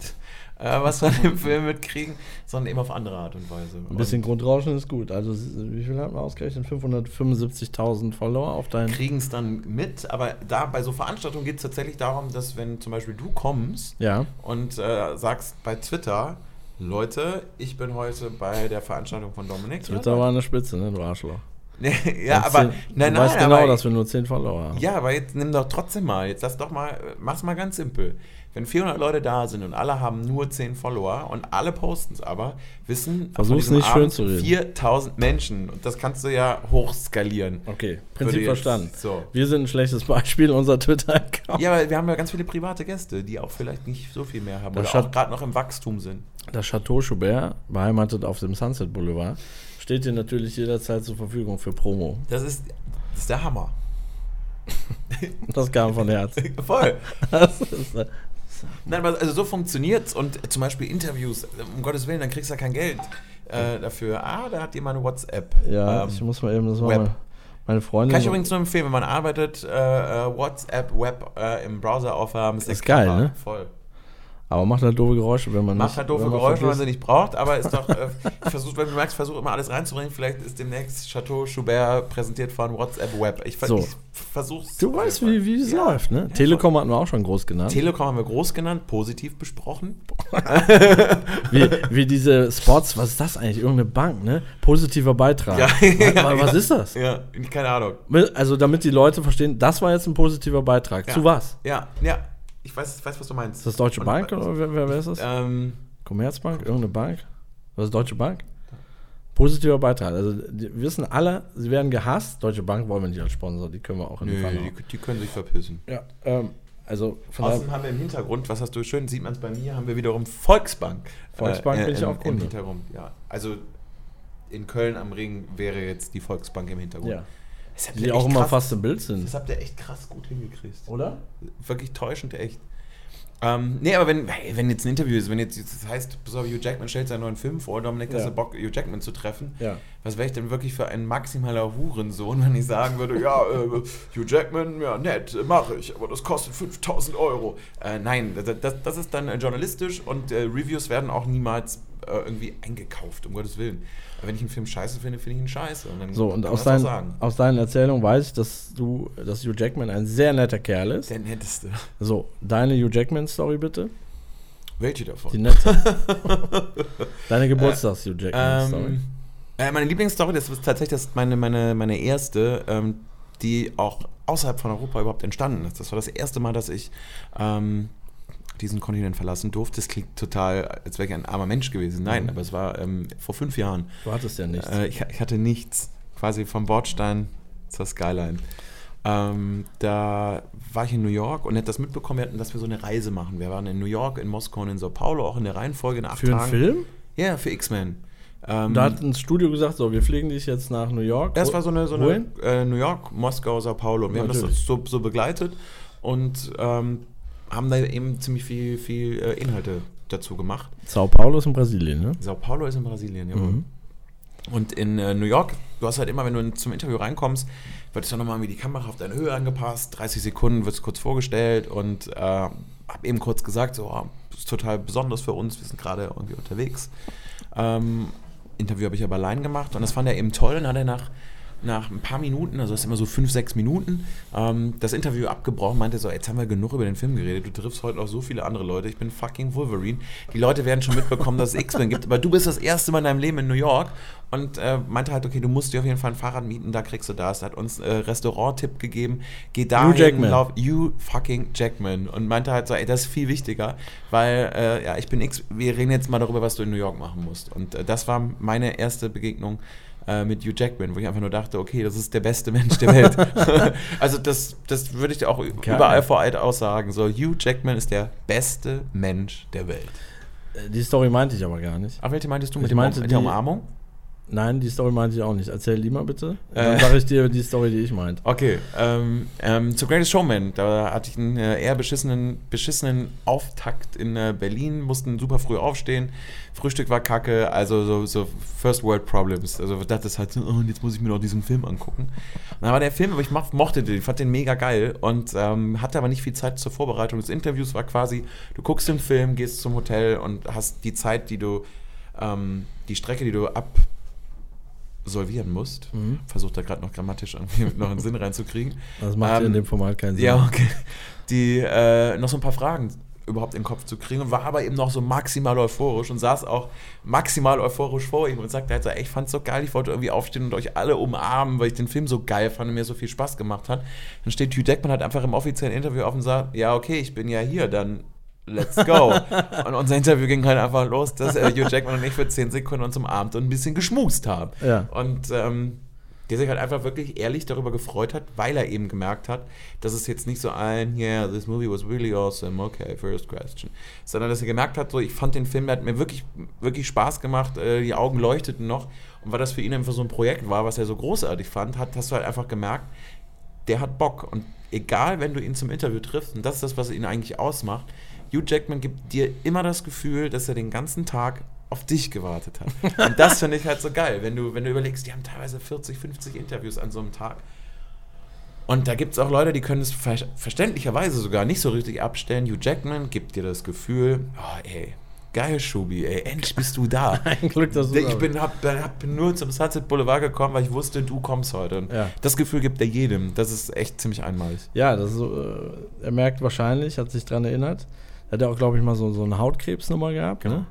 äh, was von dem Film mitkriegen, sondern eben auf andere Art und Weise. Ein bisschen Grundrauschen ist gut. Also, wie viel hat man ausgerechnet? 575.000 Follower auf deinen. kriegen es dann mit, aber da bei so Veranstaltungen geht es tatsächlich darum, dass wenn zum Beispiel du kommst Ja. und äh, sagst bei Twitter, Leute, ich bin heute bei der Veranstaltung von Dominik. Twitter war eine Spitze, ne, du Arschloch. ja, aber du- nein, du nein, weißt genau, aber, dass wir nur 10 Follower haben. ja, aber jetzt nimm doch trotzdem mal, jetzt lass doch mal, mach's mal ganz simpel. Wenn 400 Leute da sind und alle haben nur 10 Follower und alle posten es aber, wissen Versuch's nicht schön Abend zu reden. 4000 Menschen und das kannst du ja hochskalieren. Okay, Prinzip verstanden. So. Wir sind ein schlechtes Beispiel, unser Twitter-Account. Ja, aber wir haben ja ganz viele private Gäste, die auch vielleicht nicht so viel mehr haben Das oder auch hat- gerade noch im Wachstum sind. Das Chateau Schubert, beheimatet auf dem Sunset Boulevard, steht dir natürlich jederzeit zur Verfügung für Promo. Das ist, das ist der Hammer. Das kam von Herzen. Voll. Das ist, äh, Nein, aber also so funktioniert's und zum Beispiel Interviews, um Gottes Willen, dann kriegst du ja kein Geld äh, dafür. Ah, da hat jemand eine WhatsApp. ja, Ähm, ich muss mal eben, das Web. mal meine Freundin. kann ich übrigens nur empfehlen, wenn man arbeitet, äh, äh, WhatsApp, Web äh, im Browser aufhaben. Ist geil, ne? Voll. Aber macht halt doofe Geräusche, wenn man Macht nicht, halt doofe Geräusche, wenn man sie nicht braucht, aber ist doch, äh, versucht, wenn du merkst, versuch immer alles reinzubringen. Vielleicht ist demnächst Chateau Schubert präsentiert von WhatsApp Web. Ich, So. ich versuch's. Du weißt, wie, wie es Ja. läuft, ne? Ja, Telekom hatten wir auch schon groß genannt. Telekom haben wir groß genannt, positiv besprochen. wie, wie diese Spots, was ist das eigentlich? Irgendeine Bank, ne? Positiver Beitrag. Ja, mal, was ja. ist das? Ja, keine Ahnung. Also, damit die Leute verstehen, das war jetzt ein positiver Beitrag. Zu was? Ja, ja. Ich weiß, ich weiß, was du meinst. Ist das Deutsche Und- Bank oder wer, wer, wer ist das? Ähm, Commerzbank? Irgendeine Bank? Was ist Deutsche Bank? Positiver Beitrag. Also, die wissen alle, sie werden gehasst. Deutsche Bank wollen wir nicht als Sponsor, die können wir auch in die nö, die, die können sich verpissen. Ja, ähm, also von Außerdem haben wir im Hintergrund, was hast du schön, sieht man es bei mir, haben wir wiederum Volksbank. äh, Volksbank bin ich im, auch Kunde. Im Hintergrund, ja. Also in Köln am Ring wäre jetzt die Volksbank im Hintergrund. ja, die auch immer krass- fast im Bild sind. Das habt ihr echt krass gut hingekriegt. Oder? Wirklich täuschend echt. Ähm, nee, aber wenn, hey, wenn jetzt ein Interview ist, wenn jetzt das heißt, auf, Hugh Jackman stellt seinen neuen Film vor, Dominik, Ja. du Bock, Hugh Jackman zu treffen? Ja. Was wäre ich denn wirklich für ein maximaler Hurensohn, wenn ich sagen würde, ja, äh, Hugh Jackman, ja, nett, äh, mache ich, aber das kostet 5000 Euro. Äh, nein, das, das, das ist dann äh, journalistisch und äh, Reviews werden auch niemals irgendwie eingekauft, um Gottes Willen. Aber wenn ich einen Film scheiße finde, finde ich ihn scheiße. Und dann So, und aus, dein, aus deinen Erzählungen weiß ich, dass du, dass Hugh Jackman ein sehr netter Kerl ist. Der netteste. So, deine Hugh Jackman-Story bitte. Welche davon? Die nette. Deine Geburtstags-Hugh Jackman-Story. Ähm, äh, meine Lieblingsstory, das ist tatsächlich das meine, meine, meine erste, ähm, die auch außerhalb von Europa überhaupt entstanden ist. Das war das erste Mal, dass ich ähm, diesen Kontinent verlassen durfte. Das klingt total, als wäre ich ein armer Mensch gewesen. Nein, Mhm. aber es war ähm, vor fünf Jahren. du hattest ja nichts. Äh, ich, ich hatte nichts, quasi vom Bordstein zur Skyline. Ähm, da war ich in New York und hätte das mitbekommen, wir hatten, dass wir so eine Reise machen. Wir waren in New York, in Moskau und in Sao Paulo, auch in der Reihenfolge in acht Für einen Tagen. Film? Ja, für X-Men. Ähm, Da hat ein Studio gesagt, so, wir fliegen dich jetzt nach New York. das war so eine, so eine äh, New York, Moskau, Sao Paulo. Und wir haben Natürlich. das so, so begleitet und ähm, haben da eben ziemlich viel, viel äh, Inhalte dazu gemacht. Sao Paulo ist in Brasilien, ne? Sao Paulo ist in Brasilien, jawohl. Mhm. Und in äh, New York, du hast halt immer, wenn du zum Interview reinkommst, wird es dann nochmal irgendwie die Kamera auf deine Höhe angepasst, 30 Sekunden wird es kurz vorgestellt und äh, habe eben kurz gesagt, so, oh, das ist total besonders für uns, wir sind gerade irgendwie unterwegs. Ähm, Interview habe ich aber allein gemacht und das fand er eben toll und hat er nach nach ein paar Minuten, also das ist immer so fünf, sechs Minuten, ähm, das Interview abgebrochen, meinte so, jetzt haben wir genug über den Film geredet, du triffst heute noch so viele andere Leute, ich bin fucking Wolverine. Die Leute werden schon mitbekommen, dass es X-Men gibt, aber du bist das erste Mal in deinem Leben in New York und äh, meinte halt, okay, du musst dir auf jeden Fall ein Fahrrad mieten, da kriegst du das. Hat uns äh, Restaurant-Tipp gegeben, geh da Jackman. lauf, you fucking Jackman. Und meinte halt so, ey, das ist viel wichtiger, weil, äh, ja, ich bin X, wir reden jetzt mal darüber, was du in New York machen musst. Und äh, das war meine erste Begegnung äh, mit Hugh Jackman, wo ich einfach nur dachte, okay, das ist der beste Mensch der Welt. also das, das würde ich auch Geil. überall vor Eid aussagen. So, Hugh Jackman ist der beste Mensch der Welt. Äh, Die Story meinte ich aber gar nicht. Aber welche meintest du Ich mit, meinte der Umarmung? Nein, die Story meinte ich auch nicht. Erzähl die mal bitte. Dann Äh. sage ich dir die Story, die ich meinte. Okay, ähm, ähm, zu Greatest Showman, da hatte ich einen äh, eher beschissenen, beschissenen Auftakt in äh, Berlin, mussten super früh aufstehen, Frühstück war kacke, also so, so First World Problems. Also das halt so, oh, jetzt muss ich mir noch diesen Film angucken. Und dann war der Film, aber ich mochte den, fand den mega geil und ähm, hatte aber nicht viel Zeit zur Vorbereitung des Interviews, war quasi, du guckst den Film, gehst zum Hotel und hast die Zeit, die du, ähm, die Strecke, die du ab absolvieren musst. Mhm. Versucht da gerade noch grammatisch irgendwie noch einen Sinn reinzukriegen. Das macht Ähm, in dem Format keinen Sinn. Ja, okay. Die äh, noch so ein paar Fragen überhaupt in den Kopf zu kriegen und war aber eben noch so maximal euphorisch und saß auch maximal euphorisch vor ihm und sagte halt so, ey, ich fand's so geil, ich wollte irgendwie aufstehen und euch alle umarmen, weil ich den Film so geil fand und mir so viel Spaß gemacht hat. Dann steht Hugh Jackman halt einfach im offiziellen Interview auf und sagt, ja, okay, ich bin ja hier, dann let's go. und unser Interview ging halt einfach los, dass äh, Hugh Jackman und ich für 10 Sekunden uns umarmt und ein bisschen geschmust haben. Ja. Und ähm, der sich halt einfach wirklich ehrlich darüber gefreut hat, weil er eben gemerkt hat, dass es jetzt nicht so ein, yeah, this movie was really awesome, okay, first question, sondern dass er gemerkt hat, so, ich fand den Film, der hat mir wirklich, wirklich Spaß gemacht, äh, die Augen leuchteten noch und weil das für ihn einfach so ein Projekt war, was er so großartig fand, hat, hast du halt einfach gemerkt, der hat Bock und egal, wenn du ihn zum Interview triffst, und das ist das, was ihn eigentlich ausmacht, Hugh Jackman gibt dir immer das Gefühl, dass er den ganzen Tag auf dich gewartet hat. Und das finde ich halt so geil, wenn du, wenn du überlegst, die haben teilweise 40, 50 Interviews an so einem Tag. Und da gibt es auch Leute, die können es ver verständlicherweise sogar nicht so richtig abstellen. Hugh Jackman gibt dir das Gefühl, oh ey, geil Schubi, ey, endlich bist du da. Ein Glück, dass du Ich bin, hab, hab nur zum Sunset Boulevard gekommen, weil ich wusste, du kommst heute. Und Ja. das Gefühl gibt er jedem. Das ist echt ziemlich einmalig. Ja, das ist so, äh, er merkt wahrscheinlich, hat sich dran erinnert. Er hat ja auch, glaube ich, mal so, so eine Hautkrebsnummer gehabt. Genau. Ne?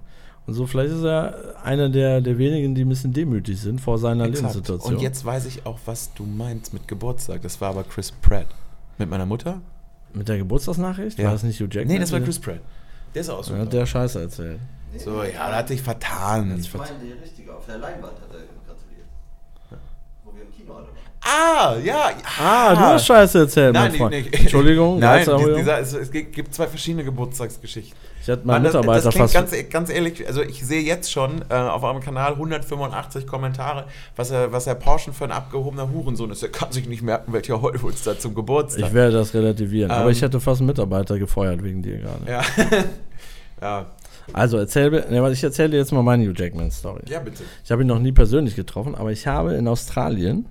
Und so, vielleicht ist er einer der, der wenigen, die ein bisschen demütig sind vor seiner Exakt. Lebenssituation. Und jetzt weiß ich auch, was du meinst mit Geburtstag. Das war aber Chris Pratt. Mit meiner Mutter? Mit der Geburtstagsnachricht? Ja. War das nicht Hugh Jackman? Nee, das war Chris Pratt. Der ist auch Ja, super. hat der Scheiße erzählt. so, ja, da hat sich vertan. Ich meine, die richtige, auf der Leinwand hat er gratuliert. Wo wir im Kino alle waren. Ah, ja. Ah, du hast Scheiße erzählt, Nein, mein Freund. nicht. Entschuldigung, Nein, dieser, es, es gibt zwei verschiedene Geburtstagsgeschichten. Ich hatte meinen Mann, das, Mitarbeiter das klingt fast. ganz, ganz ehrlich, also ich sehe jetzt schon äh, auf eurem Kanal 185 Kommentare, was er, was er Porschen für ein abgehobener Hurensohn ist. Er kann sich nicht merken, welcher Hollywood-Star zum Geburtstag. Ich werde das relativieren. aber Ähm, ich hätte fast einen Mitarbeiter gefeuert wegen dir gerade. ja. ja. Also erzähl mir, ne, ich erzähle dir jetzt mal meine Hugh Jackman Story. ja, bitte. Ich habe ihn noch nie persönlich getroffen, aber ich habe in Australien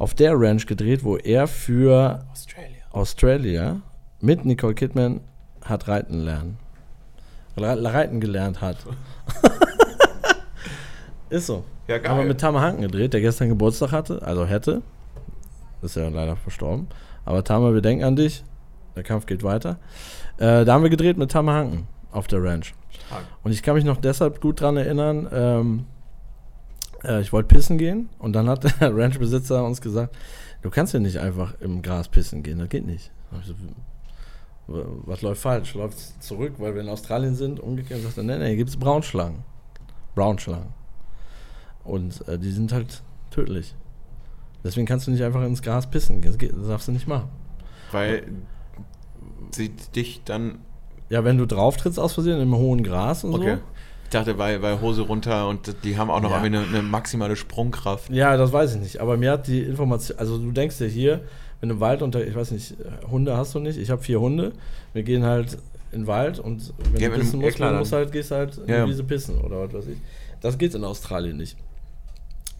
auf der Ranch gedreht, wo er für Australia. Australia mit Nicole Kidman hat reiten lernen. Re- Reiten gelernt hat. Ist so. Ja, geil. Aber mit Tamer Hanken gedreht, der gestern Geburtstag hatte, also hätte. Ist ja leider verstorben. Aber Tamer, wir denken an dich. Der Kampf geht weiter. Äh, da haben wir gedreht mit Tamer Hanken auf der Ranch. Und ich kann mich noch deshalb gut dran erinnern, ähm, äh, ich wollte pissen gehen und dann hat der Ranchbesitzer uns gesagt, du kannst ja nicht einfach im Gras pissen gehen, das geht nicht. So, "W- Was läuft falsch? Läuft zurück, weil wir in Australien sind? Umgekehrt sagt er, nee, nee, hier gibt es Braunschlangen. Braunschlangen. Und äh, die sind halt tödlich. Deswegen kannst du nicht einfach ins Gras pissen. Das, geht, das darfst du nicht machen. Weil sie dich dann. Ja, wenn du drauf trittst aus Versehen im hohen Gras und Okay. so. Ich dachte, weil, weil Hose runter und die haben auch noch Ja. eine, eine maximale Sprungkraft. Ja, das weiß ich nicht. Aber mir hat die Information, also du denkst dir hier, wenn du im Wald unter, ich weiß nicht, Hunde hast du nicht. Ich habe vier Hunde. Wir gehen halt in den Wald und wenn Ja, du pissen musst, dann musst halt, gehst halt in Ja. die Wiese pissen oder was weiß ich. Das geht in Australien nicht.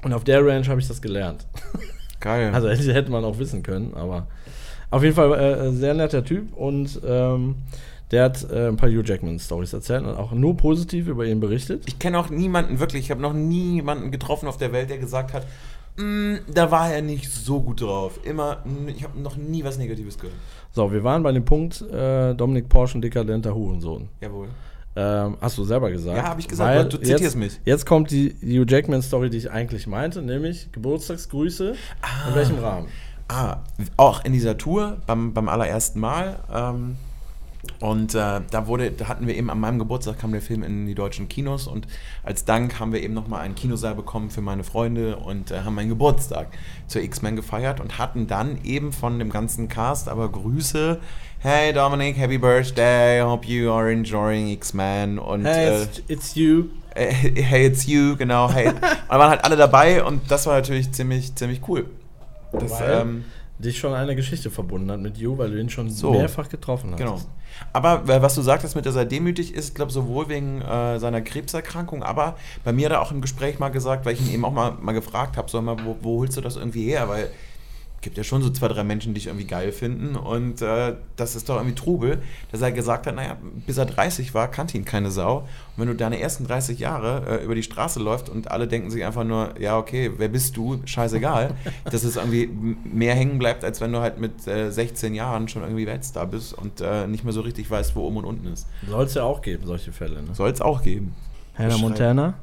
Und auf der Ranch habe ich das gelernt. Geil. Also hätte, hätte man auch wissen können, aber auf jeden Fall äh, sehr netter Typ und ähm, der hat äh, ein paar Hugh Jackman Stories erzählt und auch nur positiv über ihn berichtet. Ich kenne auch niemanden, wirklich, ich habe noch niemanden getroffen auf der Welt, der gesagt hat, Mm, da war er nicht so gut drauf. Immer, mm, ich habe noch nie was Negatives gehört. So, wir waren bei dem Punkt, äh, Dominik Porsche, dekadenter Hurensohn. Jawohl. Ähm, hast du selber gesagt. Ja, habe ich gesagt, Weil du zitierst jetzt, mich. Jetzt kommt die Hugh Jackman-Story, die ich eigentlich meinte, nämlich Geburtstagsgrüße. In welchem Rahmen? Ah, auch in dieser Tour beim, beim allerersten Mal. Ähm, und äh, da wurde, da hatten wir eben an meinem Geburtstag kam der Film in die deutschen Kinos und als Dank haben wir eben nochmal einen Kinosaal bekommen für meine Freunde und äh, haben meinen Geburtstag zur X-Men gefeiert und hatten dann eben von dem ganzen Cast aber Grüße. Hey Dominic, happy birthday, hope you are enjoying X-Men und Hey, äh, it's, it's you. äh, hey, it's you, genau, hey. Und waren halt alle dabei und das war natürlich ziemlich, ziemlich cool. Das, Weil ähm, dich schon eine Geschichte verbunden hat mit You, weil du ihn schon So. mehrfach getroffen hast. Genau. Aber äh, was du sagtest, mit dass er demütig ist, glaube sowohl wegen äh, seiner Krebserkrankung, aber bei mir hat er auch im Gespräch mal gesagt, weil ich ihn eben auch mal, mal gefragt habe, so mal, wo, wo holst du das irgendwie her? Weil gibt ja schon so zwei, drei Menschen, die dich irgendwie geil finden und äh, das ist doch irgendwie Trubel, dass er gesagt hat, naja, bis er 30 war, kannte ihn keine Sau. Und wenn du deine ersten 30 Jahre äh, über die Straße läufst und alle denken sich einfach nur, ja, okay, wer bist du? Scheißegal, dass es irgendwie mehr hängen bleibt, als wenn du halt mit äh, 16 Jahren schon irgendwie Weltstar bist und äh, nicht mehr so richtig weißt, wo oben und unten ist. Soll es ja auch geben, solche Fälle. Ne? Soll es auch geben. Hannah Montana,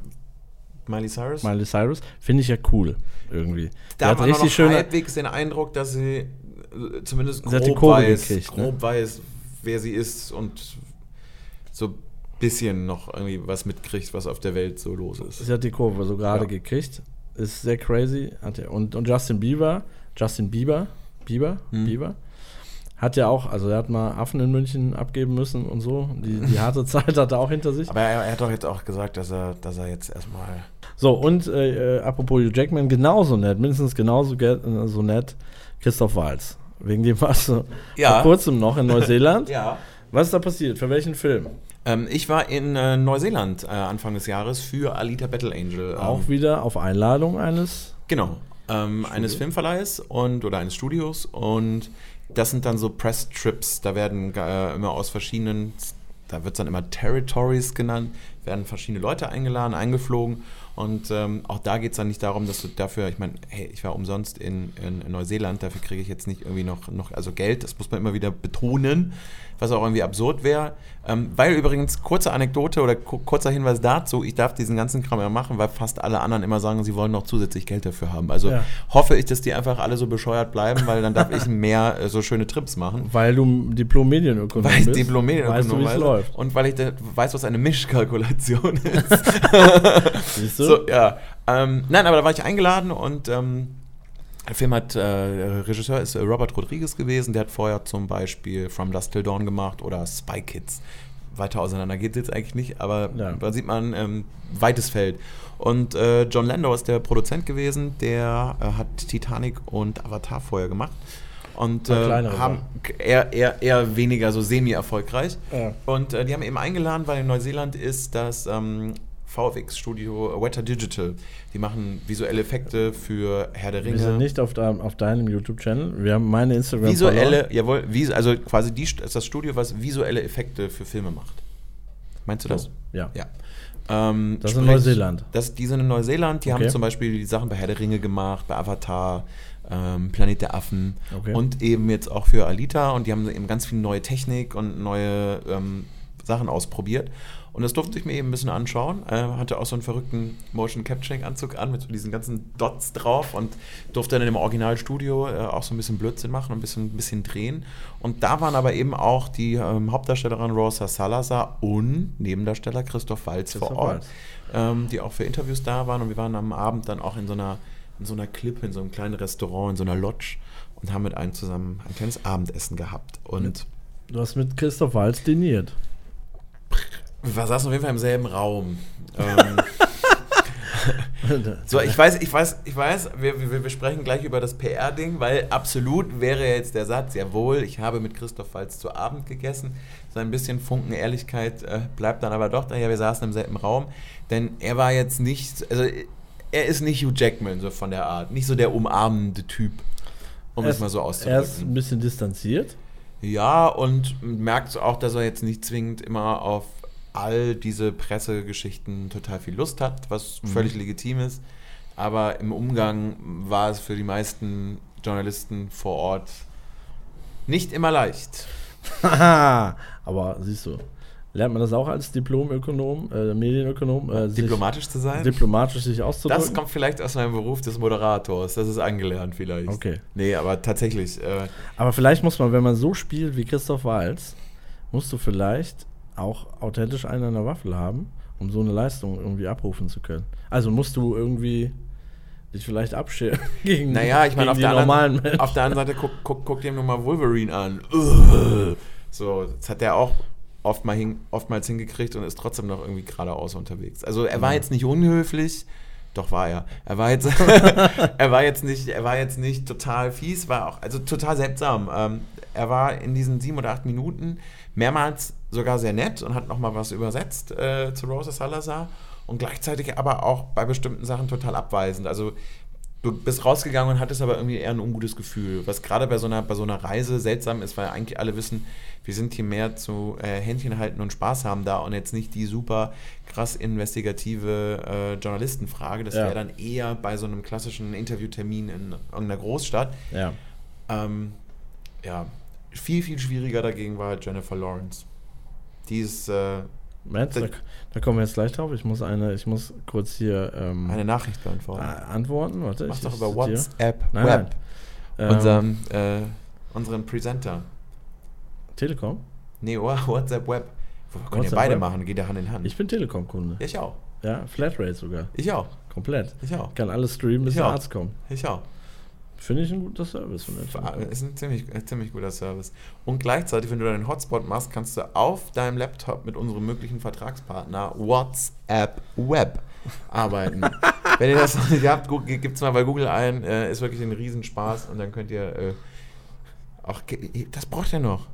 Miley Cyrus? Miley Cyrus, finde ich ja cool irgendwie. da hat man noch schöne. halbwegs den Eindruck, dass sie äh, zumindest Sie grob, Kurve weiß, gekriegt, ne? grob weiß, wer sie ist und so ein bisschen noch irgendwie was mitkriegt, was auf der Welt so los ist. Sie hat die Kurve so gerade Ja. gekriegt. Ist sehr crazy. Und, und Justin Bieber, Justin Bieber, Bieber, Hm. Bieber, hat ja auch, also er hat mal Affen in München abgeben müssen und so. Die, die harte Zeit hat er auch hinter sich. Aber er, er hat doch jetzt auch gesagt, dass er, dass er jetzt erstmal. So, und äh, äh, apropos Hugh Jackman, genauso nett, mindestens genauso ge- äh, so nett, Christoph Walz. Wegen dem warst du Ja. vor kurzem noch in Neuseeland. Ja. Was ist da passiert? Für welchen Film? Ähm, ich war in äh, Neuseeland äh, Anfang des Jahres für Alita Battle Angel. Ähm, Auch wieder auf Einladung eines. Genau. Ähm, eines Filmverleihs und oder eines Studios und das sind dann so Press-Trips. Da werden äh, immer aus verschiedenen, da wird es dann immer Territories genannt, werden verschiedene Leute eingeladen, eingeflogen und ähm, auch da geht es dann nicht darum, dass du dafür, ich meine, hey, ich war umsonst in, in, Neuseeland, dafür kriege ich jetzt nicht irgendwie noch, noch, also Geld, das muss man immer wieder betonen, was auch irgendwie absurd wäre. Ähm, weil übrigens, kurze Anekdote oder ku- kurzer Hinweis dazu, ich darf diesen ganzen Kram ja machen, weil fast alle anderen immer sagen, sie wollen noch zusätzlich Geld dafür haben. Also Ja. hoffe ich, dass die einfach alle so bescheuert bleiben, weil dann darf ich mehr äh, so schöne Trips machen. Weil du Diplom-Medienökonom Weil ich bist. Diplom-Medienökonom Weißt du, wie es läuft. Und weil ich weiß, was eine Mischkalkulation ist. Siehst du? So, ja. Ähm, nein, aber da war ich eingeladen und ähm, der Film hat, äh, Regisseur ist äh, Robert Rodriguez gewesen, der hat vorher zum Beispiel From Dusk Till Dawn gemacht oder Spy Kids. Weiter auseinander geht es jetzt eigentlich nicht, aber Ja. da sieht man ähm, weites Feld. Und äh, John Landau ist der Produzent gewesen, der äh, hat Titanic und Avatar vorher gemacht. Und äh, haben eher, eher, eher weniger so semi-erfolgreich. Ja. Und äh, die haben eben eingeladen, weil in Neuseeland ist das ähm, VFX-Studio Weta Digital. Die machen visuelle Effekte für Herr der Wir sind Ringe. nicht auf, deinem- auf deinem YouTube-Channel. Wir haben meine Instagram Visuelle, jawohl, vis also quasi die, ist das Studio, was visuelle Effekte für Filme macht. Meinst du das? Ja. Ja. Ähm, Das ist in Neuseeland. Das, die sind in Neuseeland, die Okay. haben zum Beispiel die Sachen bei Herr der Ringe gemacht, bei Avatar, ähm, Planet der Affen Okay. und eben jetzt auch für Alita und die haben eben ganz viel neue Technik und neue ähm, Sachen ausprobiert. Und das durfte ich mir eben ein bisschen anschauen. Äh, hatte auch so einen verrückten Motion Capturing Anzug an mit so diesen ganzen Dots drauf und durfte dann im Originalstudio äh, auch so ein bisschen Blödsinn machen und ein bisschen, ein bisschen drehen. Und da waren aber eben auch die ähm, Hauptdarstellerin Rosa Salazar und Nebendarsteller Christoph Walz Christoph vor Ort, ähm, die auch für Interviews da waren. Und wir waren am Abend dann auch in so einer, in so einer Klippe, in so einem kleinen Restaurant, in so einer Lodge und haben mit einem zusammen ein kleines Abendessen gehabt. Und Du hast mit Christoph Walz diniert. Wir saßen auf jeden Fall im selben Raum. ähm, so, ich weiß, ich weiß, ich weiß, wir, wir, wir besprechen gleich über das PR-Ding, weil absolut wäre jetzt der Satz, jawohl, ich habe mit Christoph Walz zu Abend gegessen. So ein bisschen Funken Ehrlichkeit äh, bleibt dann aber doch da. Ja, wir saßen im selben Raum, denn er war jetzt nicht, also er ist nicht Hugh Jackman so von der Art, nicht so der umarmende Typ, um es mal so Er ist auszudrücken. ein bisschen distanziert. Ja, und merkt auch, dass er jetzt nicht zwingend immer auf all diese Pressegeschichten total viel Lust hat, was Mhm. völlig legitim ist. aber im Umgang war es für die meisten Journalisten vor Ort nicht immer leicht. Aber siehst du, lernt man das auch als Diplomökonom, äh, Medienökonom? Äh, sich Diplomatisch zu sein? diplomatisch sich auszudrücken? Das kommt vielleicht aus meinem Beruf des Moderators. Das ist angelernt vielleicht. Okay. Nee, aber tatsächlich. Äh, Aber vielleicht muss man, wenn man so spielt wie Christoph Walz, musst du vielleicht auch authentisch einen an der Waffel haben, um so eine Leistung irgendwie abrufen zu können. Also musst du irgendwie dich vielleicht abscheren gegen, naja, ich meine, auf, die der normalen anderen- Menschen. auf der anderen Seite guck, guck, guck dir nur mal Wolverine an. So, das hat er auch oft mal hin, oftmals hingekriegt und ist trotzdem noch irgendwie geradeaus unterwegs. Also er war jetzt nicht unhöflich, doch war er. Er war jetzt, er war jetzt nicht, er war jetzt nicht total fies, war auch also total seltsam. Ähm, er war in diesen sieben oder acht Minuten mehrmals sogar sehr nett und hat noch mal was übersetzt äh, zu Rosa Salazar und gleichzeitig aber auch bei bestimmten Sachen total abweisend. Also du bist rausgegangen und hattest aber irgendwie eher ein ungutes Gefühl, was gerade bei so einer, bei so einer Reise seltsam ist, weil eigentlich alle wissen, wir sind hier mehr zu äh, Händchen halten und Spaß haben da und jetzt nicht die super krass investigative äh, Journalistenfrage. Das Ja. wäre dann eher bei so einem klassischen Interviewtermin in irgendeiner Großstadt. ja. Ähm, ja, viel, viel schwieriger dagegen war Jennifer Lawrence. Die ist äh, Matt, da, da kommen wir jetzt gleich drauf. Ich muss eine, ich muss kurz hier ähm, eine Nachricht äh, beantworten. antworten. Warte, Mach ich, doch über. WhatsApp Nein, Web. nein. Ähm, Unserem, äh, unseren Presenter. Telekom? Nee, Wha- WhatsApp Web. Wir können ja WhatsApp beide Web? machen, geht ja Hand in Hand. Ich bin Telekom-Kunde. Ja, ich auch. Ja, Flatrate sogar. Ich auch. Komplett. Ich auch. Kann alles streamen, bis Ich der. Arzt kommt. Ich auch. Finde ich ein guter Service von der Telekom. Ist ein ziemlich, äh, ziemlich guter Service. Und gleichzeitig, wenn du deinen Hotspot machst, kannst du auf deinem Laptop mit unserem möglichen Vertragspartner WhatsApp Web arbeiten. wenn ihr das noch nicht habt, gibt es mal bei Google ein. Äh, ist wirklich ein Riesenspaß. Und dann könnt ihr äh, auch. Das braucht ihr noch.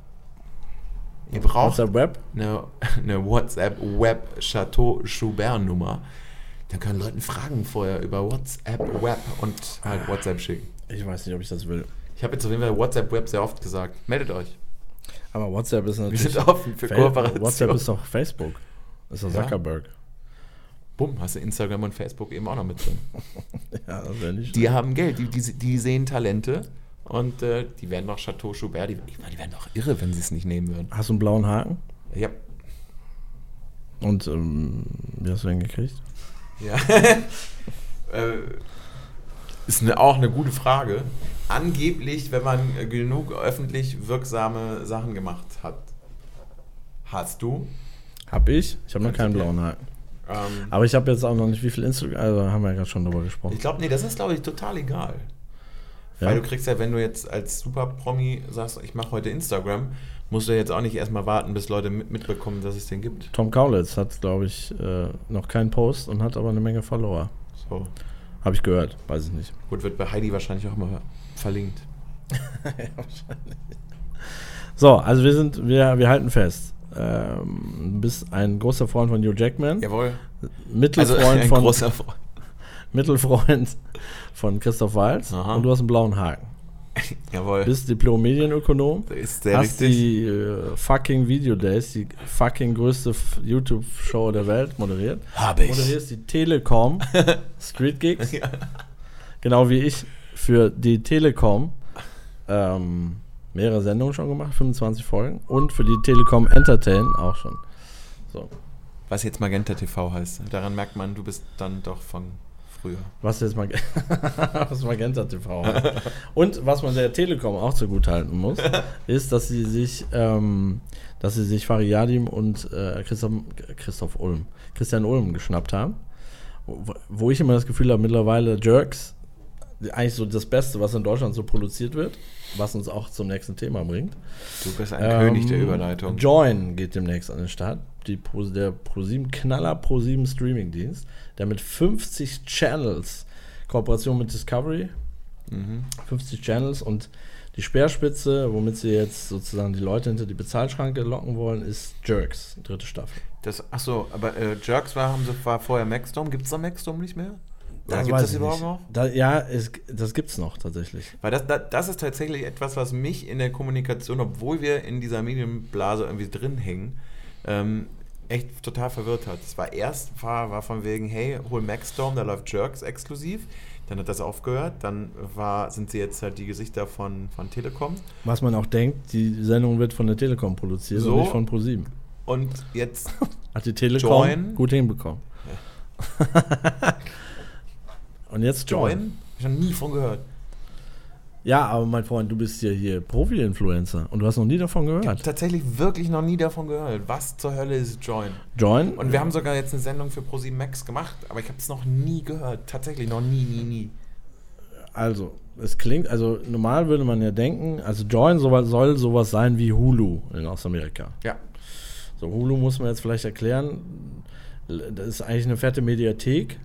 Ihr braucht WhatsApp Web? eine, eine WhatsApp Web Chateau Schubert Nummer. Dann können Leuten Fragen vorher über WhatsApp Web und halt WhatsApp schicken. Ich weiß nicht, ob ich das will. Ich habe jetzt auf jeden Fall WhatsApp Web sehr oft gesagt. Meldet euch. Aber WhatsApp ist Wir natürlich. sind offen für Fa- Kooperation. WhatsApp ist doch Facebook. Das ist doch Ja. Zuckerberg. Bumm, hast du Instagram und Facebook eben auch noch mit drin. Ja, das wäre nicht. Die haben Geld, die, die, die sehen Talente und äh, die werden doch Chateau Schubert, die, ich meine, die werden doch irre, wenn sie es nicht nehmen würden. Hast du einen blauen Haken? Ja. Und ähm, wie hast du den gekriegt? ja. äh, ist eine, auch eine gute Frage. Angeblich, wenn man äh, genug öffentlich wirksame Sachen gemacht hat. Hast du? Hab ich. Ich habe noch keinen blauen Haken. Ähm, Aber ich habe jetzt auch noch nicht, wie viel Instagram. Also haben wir ja gerade schon drüber gesprochen. Ich glaube, nee, das ist, glaube ich, total egal. Ja? Weil du kriegst ja, wenn du jetzt als Super-Promi sagst, ich mache heute Instagram, musst du jetzt auch nicht erstmal warten, bis Leute mit, mitbekommen, dass es den gibt. Tom Kaulitz hat, glaube ich, äh, noch keinen Post und hat aber eine Menge Follower. So. Habe ich gehört, weiß ich nicht. Gut, wird bei Heidi wahrscheinlich auch immer verlinkt. So, also wir sind, wir, wir halten fest. Ähm, du bist ein großer Freund von Hugh Jackman, Jawohl. Mittelfreund Also ein von großer Freund. Mittelfreund von Christoph Walz Aha. und du hast einen blauen Haken. Jawohl. Bist Diplom-Medienökonom, ist sehr hast richtig. die äh, fucking Video Days, die fucking größte YouTube-Show der Welt moderiert. Habe Moderierst die Telekom Street Gigs, Ja. genau wie ich für die Telekom ähm, mehrere Sendungen schon gemacht, 25 Folgen und für die Telekom Entertain auch schon. So. Was jetzt Magenta TV heißt. Daran merkt man, du bist dann doch von früher. Was jetzt Mag was Magenta TV hat. Und was man der Telekom auch zugutehalten muss, ist, dass sie sich, ähm, dass sie sich Fariadim und äh, Christoph, Christoph Ulm, Christian Ulm geschnappt haben. Wo, wo ich immer das Gefühl habe, mittlerweile Jerks, eigentlich so das Beste, was in Deutschland so produziert wird, was uns auch zum nächsten Thema bringt. Du bist ein Ähm, König der Überleitung. Join geht demnächst an den Start. Die der ProSieben Knaller ProSieben Streaming-Dienst, der mit 50 Channels, Kooperation mit Discovery, Mhm. 50 Channels und die Speerspitze, womit sie jetzt sozusagen die Leute hinter die Bezahlschranke locken wollen, ist Jerks, dritte Staffel. Das, achso, aber äh, Jerks war, haben sie, war vorher Maxdome. Gibt es da Maxdome nicht mehr? Oder Das gibt es das überhaupt noch? Da, ja, es, das gibt's noch tatsächlich. Weil das, das, das ist tatsächlich etwas, was mich in der Kommunikation, obwohl wir in dieser Medienblase irgendwie drin hängen, ähm, echt total verwirrt hat. Es war erst, war, war von wegen, hey, hol Maxstorm, da läuft Jerks exklusiv. Dann hat das aufgehört. Dann war, sind sie jetzt halt die Gesichter von, von Telekom. Was man auch denkt, die Sendung wird von der Telekom produziert So. und nicht von ProSieben. Und jetzt Hat die Telekom Join. gut hinbekommen. und jetzt Join. Join? Hab ich noch nie von gehört. Ja, aber mein Freund, du bist ja hier Profi-Influencer und du hast noch nie davon Ich habe gehört. tatsächlich wirklich noch nie davon gehört. Was zur Hölle ist Join? Join? Und wir haben sogar jetzt eine Sendung für ProSieben Max gemacht, aber ich habe es noch nie gehört. Tatsächlich noch nie, nie, nie. Also, es klingt, also normal würde man ja denken, also Join soll, soll sowas sein wie Hulu in Ostamerika. Ja. So, Hulu muss man jetzt vielleicht erklären. Das ist eigentlich eine fette Mediathek.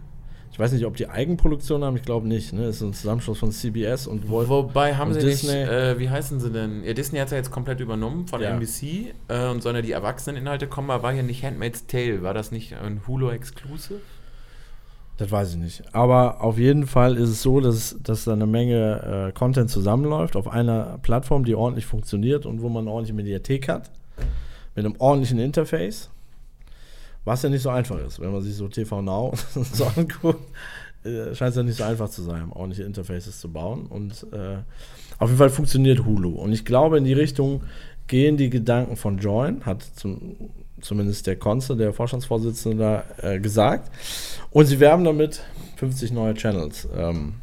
Ich weiß nicht, ob die Eigenproduktion haben, ich glaube nicht. Ne? Das ist ein Zusammenschluss von CBS und Wolf. Wobei haben sie Disney- nicht, äh, wie heißen sie denn? Ja, Disney hat ja jetzt komplett übernommen von Ja. NBC äh, und sollen ja die Erwachseneninhalte kommen, aber war hier nicht Handmaid's Tale. War das nicht ein Hulu-Exclusive? Das weiß ich nicht. Aber auf jeden Fall ist es so, dass, dass da eine Menge äh, Content zusammenläuft auf einer Plattform, die ordentlich funktioniert und wo man eine ordentliche Mediathek hat. Mit einem ordentlichen Interface. Was ja nicht so einfach ist, wenn man sich so TV Now so anguckt. Äh, scheint es ja nicht so einfach zu sein, ordentliche Interfaces zu bauen. Und äh, auf jeden Fall funktioniert Hulu. Und ich glaube, in die Richtung gehen die Gedanken von Join, hat zum, zumindest der Konze, der Vorstandsvorsitzende, da äh, gesagt. Und sie werben damit 50 neue Channels. Ähm,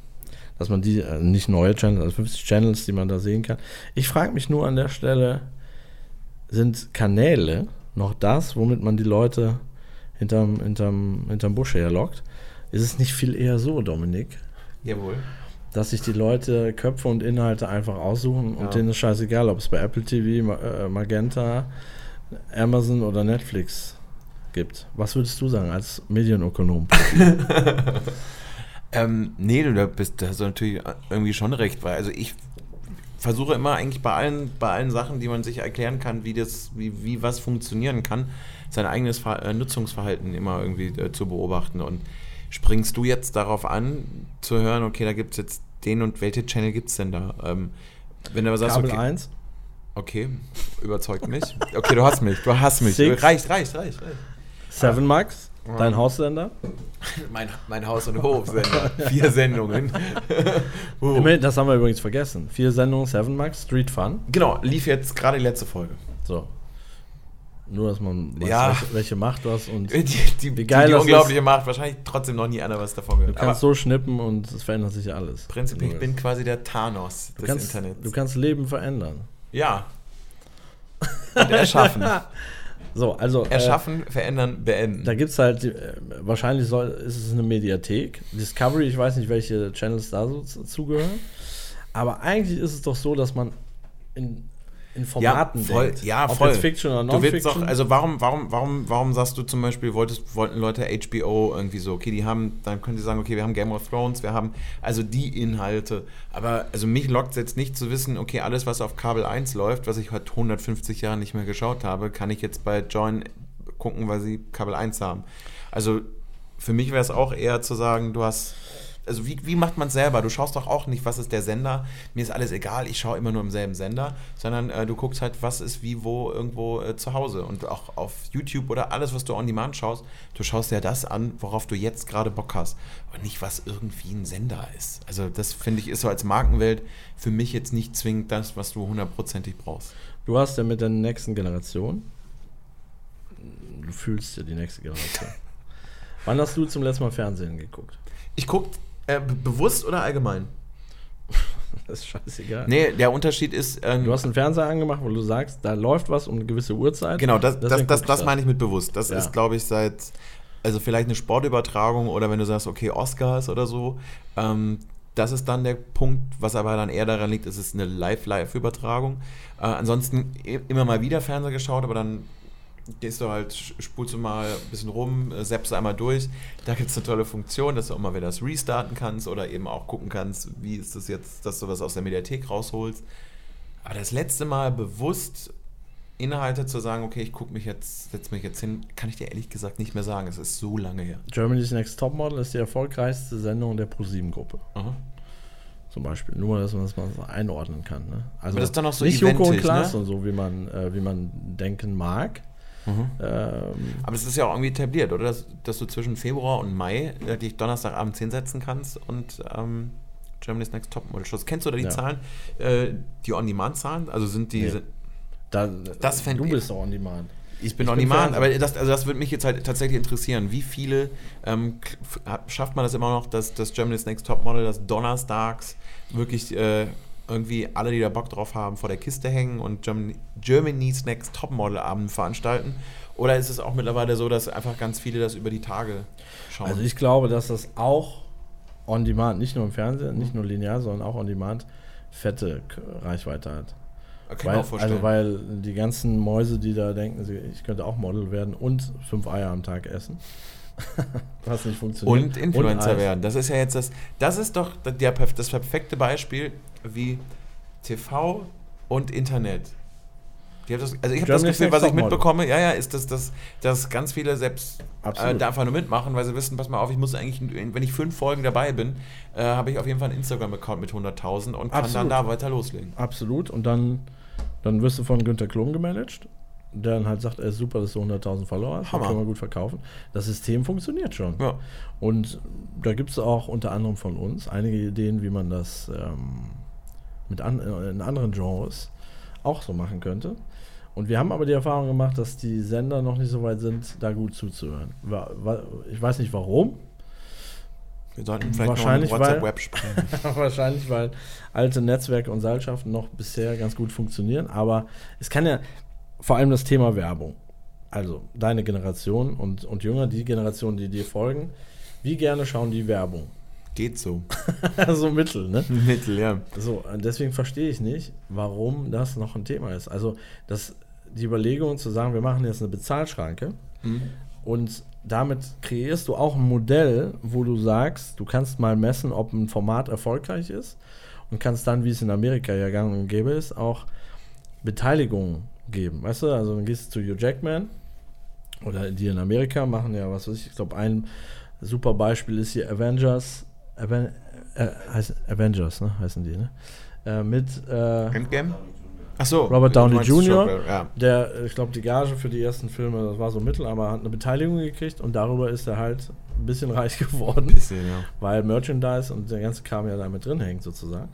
dass man die, äh, nicht neue Channels, also 50 Channels, die man da sehen kann. Ich frage mich nur an der Stelle, sind Kanäle noch das, womit man die Leute hinterm, hinterm, hinterm Busch herlockt? Ist es nicht viel eher so, Dominik, Jawohl. dass sich die Leute Köpfe und Inhalte einfach aussuchen und Ja. denen ist scheißegal, ob es bei Apple TV, äh, Magenta, Amazon oder Netflix gibt? Was würdest du sagen als Medienökonom? Ähm, nee, du bist, da hast du natürlich irgendwie schon recht, weil also ich versuche immer eigentlich bei allen, bei allen Sachen, die man sich erklären kann, wie das, wie, wie was funktionieren kann, sein eigenes Ver äh, Nutzungsverhalten immer irgendwie äh, zu beobachten. Und springst du jetzt darauf an, zu hören, okay, da gibt es jetzt den und welche Channel gibt es denn da? Ähm, wenn du aber sagst, Kabel okay, 1, okay, überzeugt mich. Okay, du hast mich, du hast mich. Six. Reicht, reicht, reicht, reicht. 7 Max, dein Haussender. Mein, mein Haus- und Hofsender. Vier Sendungen. Uh. Das haben wir übrigens vergessen. Vier Sendungen, 7 Max, Street Fun. Genau, lief jetzt gerade die letzte Folge. So. Nur, dass man weiß, Ja. welche, welche Macht du hast und Die, die, Wie geil die, das unglaubliche Macht. Wahrscheinlich trotzdem noch nie einer was davon du gehört. kannst Aber so schnippen und es verändert sich alles. prinzipiell, ich Du bin quasi der Thanos du des kannst, Internets. du kannst Leben verändern. ja. Und erschaffen. So, also. äh, Erschaffen, verändern, beenden. Da gibt es halt, äh, wahrscheinlich soll, ist es eine Mediathek. Discovery, ich weiß nicht, welche Channels da so zu- zugehören. Aber eigentlich ist es doch so, dass man in, in Formaten voll, denkt. ja, Ob voll. jetzt Fiction oder Du willst doch, Non-Fiction. also warum, warum, warum, warum sagst du zum Beispiel, wolltest, wollten Leute HBO irgendwie so, okay, die haben, dann können sie sagen, okay, wir haben Game of Thrones, wir haben also die Inhalte, aber also mich lockt es jetzt nicht zu wissen, okay, alles, was auf Kabel 1 läuft, was ich heute 150 Jahre nicht mehr geschaut habe, kann ich jetzt bei Join gucken, weil sie Kabel 1 haben. Also für mich wäre es auch eher zu sagen, du hast also wie, wie macht man es selber? Du schaust doch auch nicht, was ist der Sender. Mir ist alles egal, ich schaue immer nur im selben Sender, sondern äh, du guckst halt, was ist wie wo irgendwo äh, zu Hause. Und auch auf YouTube oder alles, was du on demand schaust, du schaust ja das an, worauf du jetzt gerade Bock hast. Und nicht, was irgendwie ein Sender ist. Also das finde ich ist so als Markenwelt für mich jetzt nicht zwingend das, was du hundertprozentig brauchst. Du hast ja mit der nächsten Generation. Du fühlst ja die nächste Generation. Wann hast du zum letzten Mal Fernsehen geguckt? Ich gucke äh, be- bewusst oder allgemein? Das ist scheißegal. Nee, der Unterschied ist. ähm, Du hast einen Fernseher angemacht, wo du sagst, da läuft was um eine gewisse Uhrzeit. Genau, das, das, das, das meine ich mit bewusst. Das Ja. ist, glaube ich, seit, also vielleicht eine Sportübertragung oder wenn du sagst, okay, Oscars oder so, ähm, das ist dann der Punkt, was aber dann eher daran liegt, es ist eine Live-Live-Übertragung. Äh, ansonsten immer mal wieder Fernseher geschaut, aber dann gehst du halt, spulst du mal ein bisschen rum, äh, zappst einmal durch. Da gibt es eine tolle Funktion, dass du auch mal wieder das restarten kannst oder eben auch gucken kannst, wie ist das jetzt, dass du was aus der Mediathek rausholst. Aber das letzte Mal bewusst Inhalte zu sagen, okay, ich gucke mich jetzt, setze mich jetzt hin, kann ich dir ehrlich gesagt nicht mehr sagen. Es ist so lange her. Germany's Next Topmodel ist die erfolgreichste Sendung der ProSieben-Gruppe. Aha. Zum Beispiel. Nur, dass man das mal so einordnen kann. Ne? Also Aber das ist dann auch so nicht Joko und Klaas ne? und so, wie man, äh, wie man denken mag. Mhm. Ähm, Aber es ist ja auch irgendwie etabliert, oder? Dass, dass du zwischen Februar und Mai äh, dich Donnerstagabend hinsetzen kannst und ähm, Germany's Next Topmodel Schluss. Kennst du da die Ja. Zahlen, äh, die On-Demand-Zahlen? Also sind die. Nee. Sind, da, Das du bist auch on demand. ich bin Ich On Demand, aber das, also das würde mich jetzt halt tatsächlich interessieren. Wie viele ähm, schafft man das immer noch, dass das Germany's Next Topmodel, das donnerstags wirklich äh, irgendwie alle, die da Bock drauf haben, vor der Kiste hängen und Germany, Germany's Next Topmodel Abend veranstalten? Oder ist es auch mittlerweile so, dass einfach ganz viele das über die Tage schauen? Also ich glaube, dass das auch on demand, nicht nur im Fernsehen, nicht nur linear, sondern auch on demand fette Reichweite hat. Kann Weil, auch vorstellen. also weil die ganzen Mäuse, die da denken, ich könnte auch Model werden und fünf Eier am Tag essen, was nicht funktioniert. und Influencer Eis. werden. Das ist ja jetzt das. Das ist doch der, das perfekte Beispiel, wie TV und Internet. Das, also ich habe das Gefühl, was ich mitbekomme, ja, ja, ist, dass, dass, dass ganz viele selbst äh, da einfach nur mitmachen, weil sie wissen, pass mal auf, ich muss eigentlich, wenn ich fünf Folgen dabei bin, äh, habe ich auf jeden Fall einen Instagram-Account mit 100.000 und kann Absolut. dann da weiter loslegen. Absolut. Und dann, dann wirst du von Günter Klum gemanagt, der dann halt sagt, er ist super, dass du 100.000 Follower hast, Hammer. können wir gut verkaufen. Das System funktioniert schon. Ja. Und da gibt es auch unter anderem von uns einige Ideen, wie man das ähm, mit an, äh, in anderen Genres auch so machen könnte. Und wir haben aber die Erfahrung gemacht, dass die Sender noch nicht so weit sind, da gut zuzuhören. Ich weiß nicht warum. Wir sollten vielleicht Wahrscheinlich, noch mit weil- WhatsApp-Web sprechen. Wahrscheinlich, weil alte Netzwerke und Seilschaften noch bisher ganz gut funktionieren. Aber es kann ja vor allem das Thema Werbung. Also deine Generation und, und jünger, die Generation, die dir folgen, wie gerne schauen die Werbung? Geht so. so mittel, ne? Mittel, ja. So, deswegen verstehe ich nicht, warum das noch ein Thema ist. Also, das, die Überlegung zu sagen, wir machen jetzt eine Bezahlschranke Mhm. und damit kreierst du auch ein Modell, wo du sagst, du kannst mal messen, ob ein Format erfolgreich ist und kannst dann, wie es in Amerika ja gang und gäbe ist, auch Beteiligung geben. Weißt du, also dann gehst du zu Hugh Jackman oder die in Amerika machen ja, was weiß ich, ich glaube, ein super Beispiel ist hier Avengers, Aven äh, heißt Avengers, ne, heißen die, ne? Äh, mit äh, Endgame? Achso. Robert Downey Jr. Ja. der, ich glaube, die Gage für die ersten Filme, das war so mittel, aber hat eine Beteiligung gekriegt und darüber ist er halt ein bisschen reich geworden, Bisschen, ja. weil Merchandise und der ganze Kram ja damit drin hängt, sozusagen.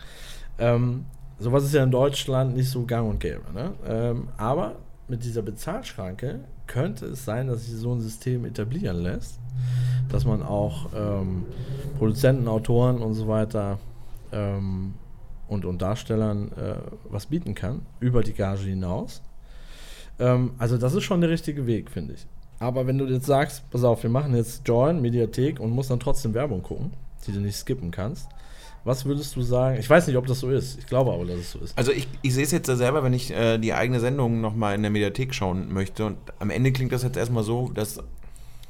Ähm, sowas ist ja in Deutschland nicht so gang und gäbe. Ne? Ähm, aber mit dieser Bezahlschranke könnte es sein, dass sich so ein System etablieren lässt, dass man auch ähm, Produzenten, Autoren und so weiter ähm, und, und Darstellern äh, was bieten kann, über die Gage hinaus. Ähm, also das ist schon der richtige Weg, finde ich. Aber wenn du jetzt sagst, pass auf, wir machen jetzt Join, Mediathek und musst dann trotzdem Werbung gucken, die du nicht skippen kannst, was würdest du sagen? Ich weiß nicht, ob das so ist. Ich glaube aber, dass es so ist. Also ich, ich sehe es jetzt selber, wenn ich äh, die eigene Sendung nochmal in der Mediathek schauen möchte. Und am Ende klingt das jetzt erstmal so, dass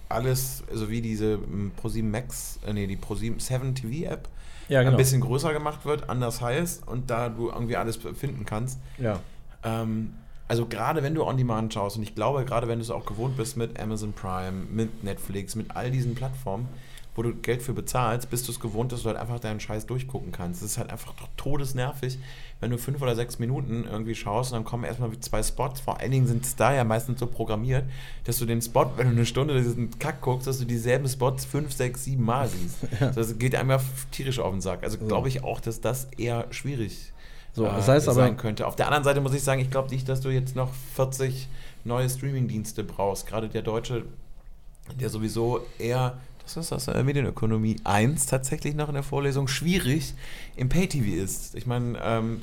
alles, also wie diese ähm, ProSieben Max, äh, nee, die ProSieben 7 TV App, Ja, genau. ein bisschen größer gemacht wird, anders heißt und da du irgendwie alles finden kannst. Ja. Ähm, also gerade wenn du On Demand schaust und ich glaube, gerade wenn du es auch gewohnt bist mit Amazon Prime, mit Netflix, mit all diesen Plattformen, wo du Geld für bezahlst, bist du es gewohnt, dass du halt einfach deinen Scheiß durchgucken kannst. Es ist halt einfach doch todesnervig, wenn du fünf oder sechs Minuten irgendwie schaust und dann kommen erstmal zwei Spots. Vor allen Dingen sind es da ja meistens so programmiert, dass du den Spot, wenn du eine Stunde diesen Kack guckst, dass du dieselben Spots fünf, sechs, sieben Mal siehst. Das geht einem ja tierisch auf den Sack. Also glaube ich auch, dass das eher schwierig So, äh, das heißt aber- sein könnte. Auf der anderen Seite muss ich sagen, ich glaube nicht, dass du jetzt noch 40 neue Streaming-Dienste brauchst. Gerade der Deutsche, der sowieso eher, das ist das äh, Medienökonomie 1 tatsächlich noch in der Vorlesung, schwierig im Pay-TV ist. Ich meine, ähm,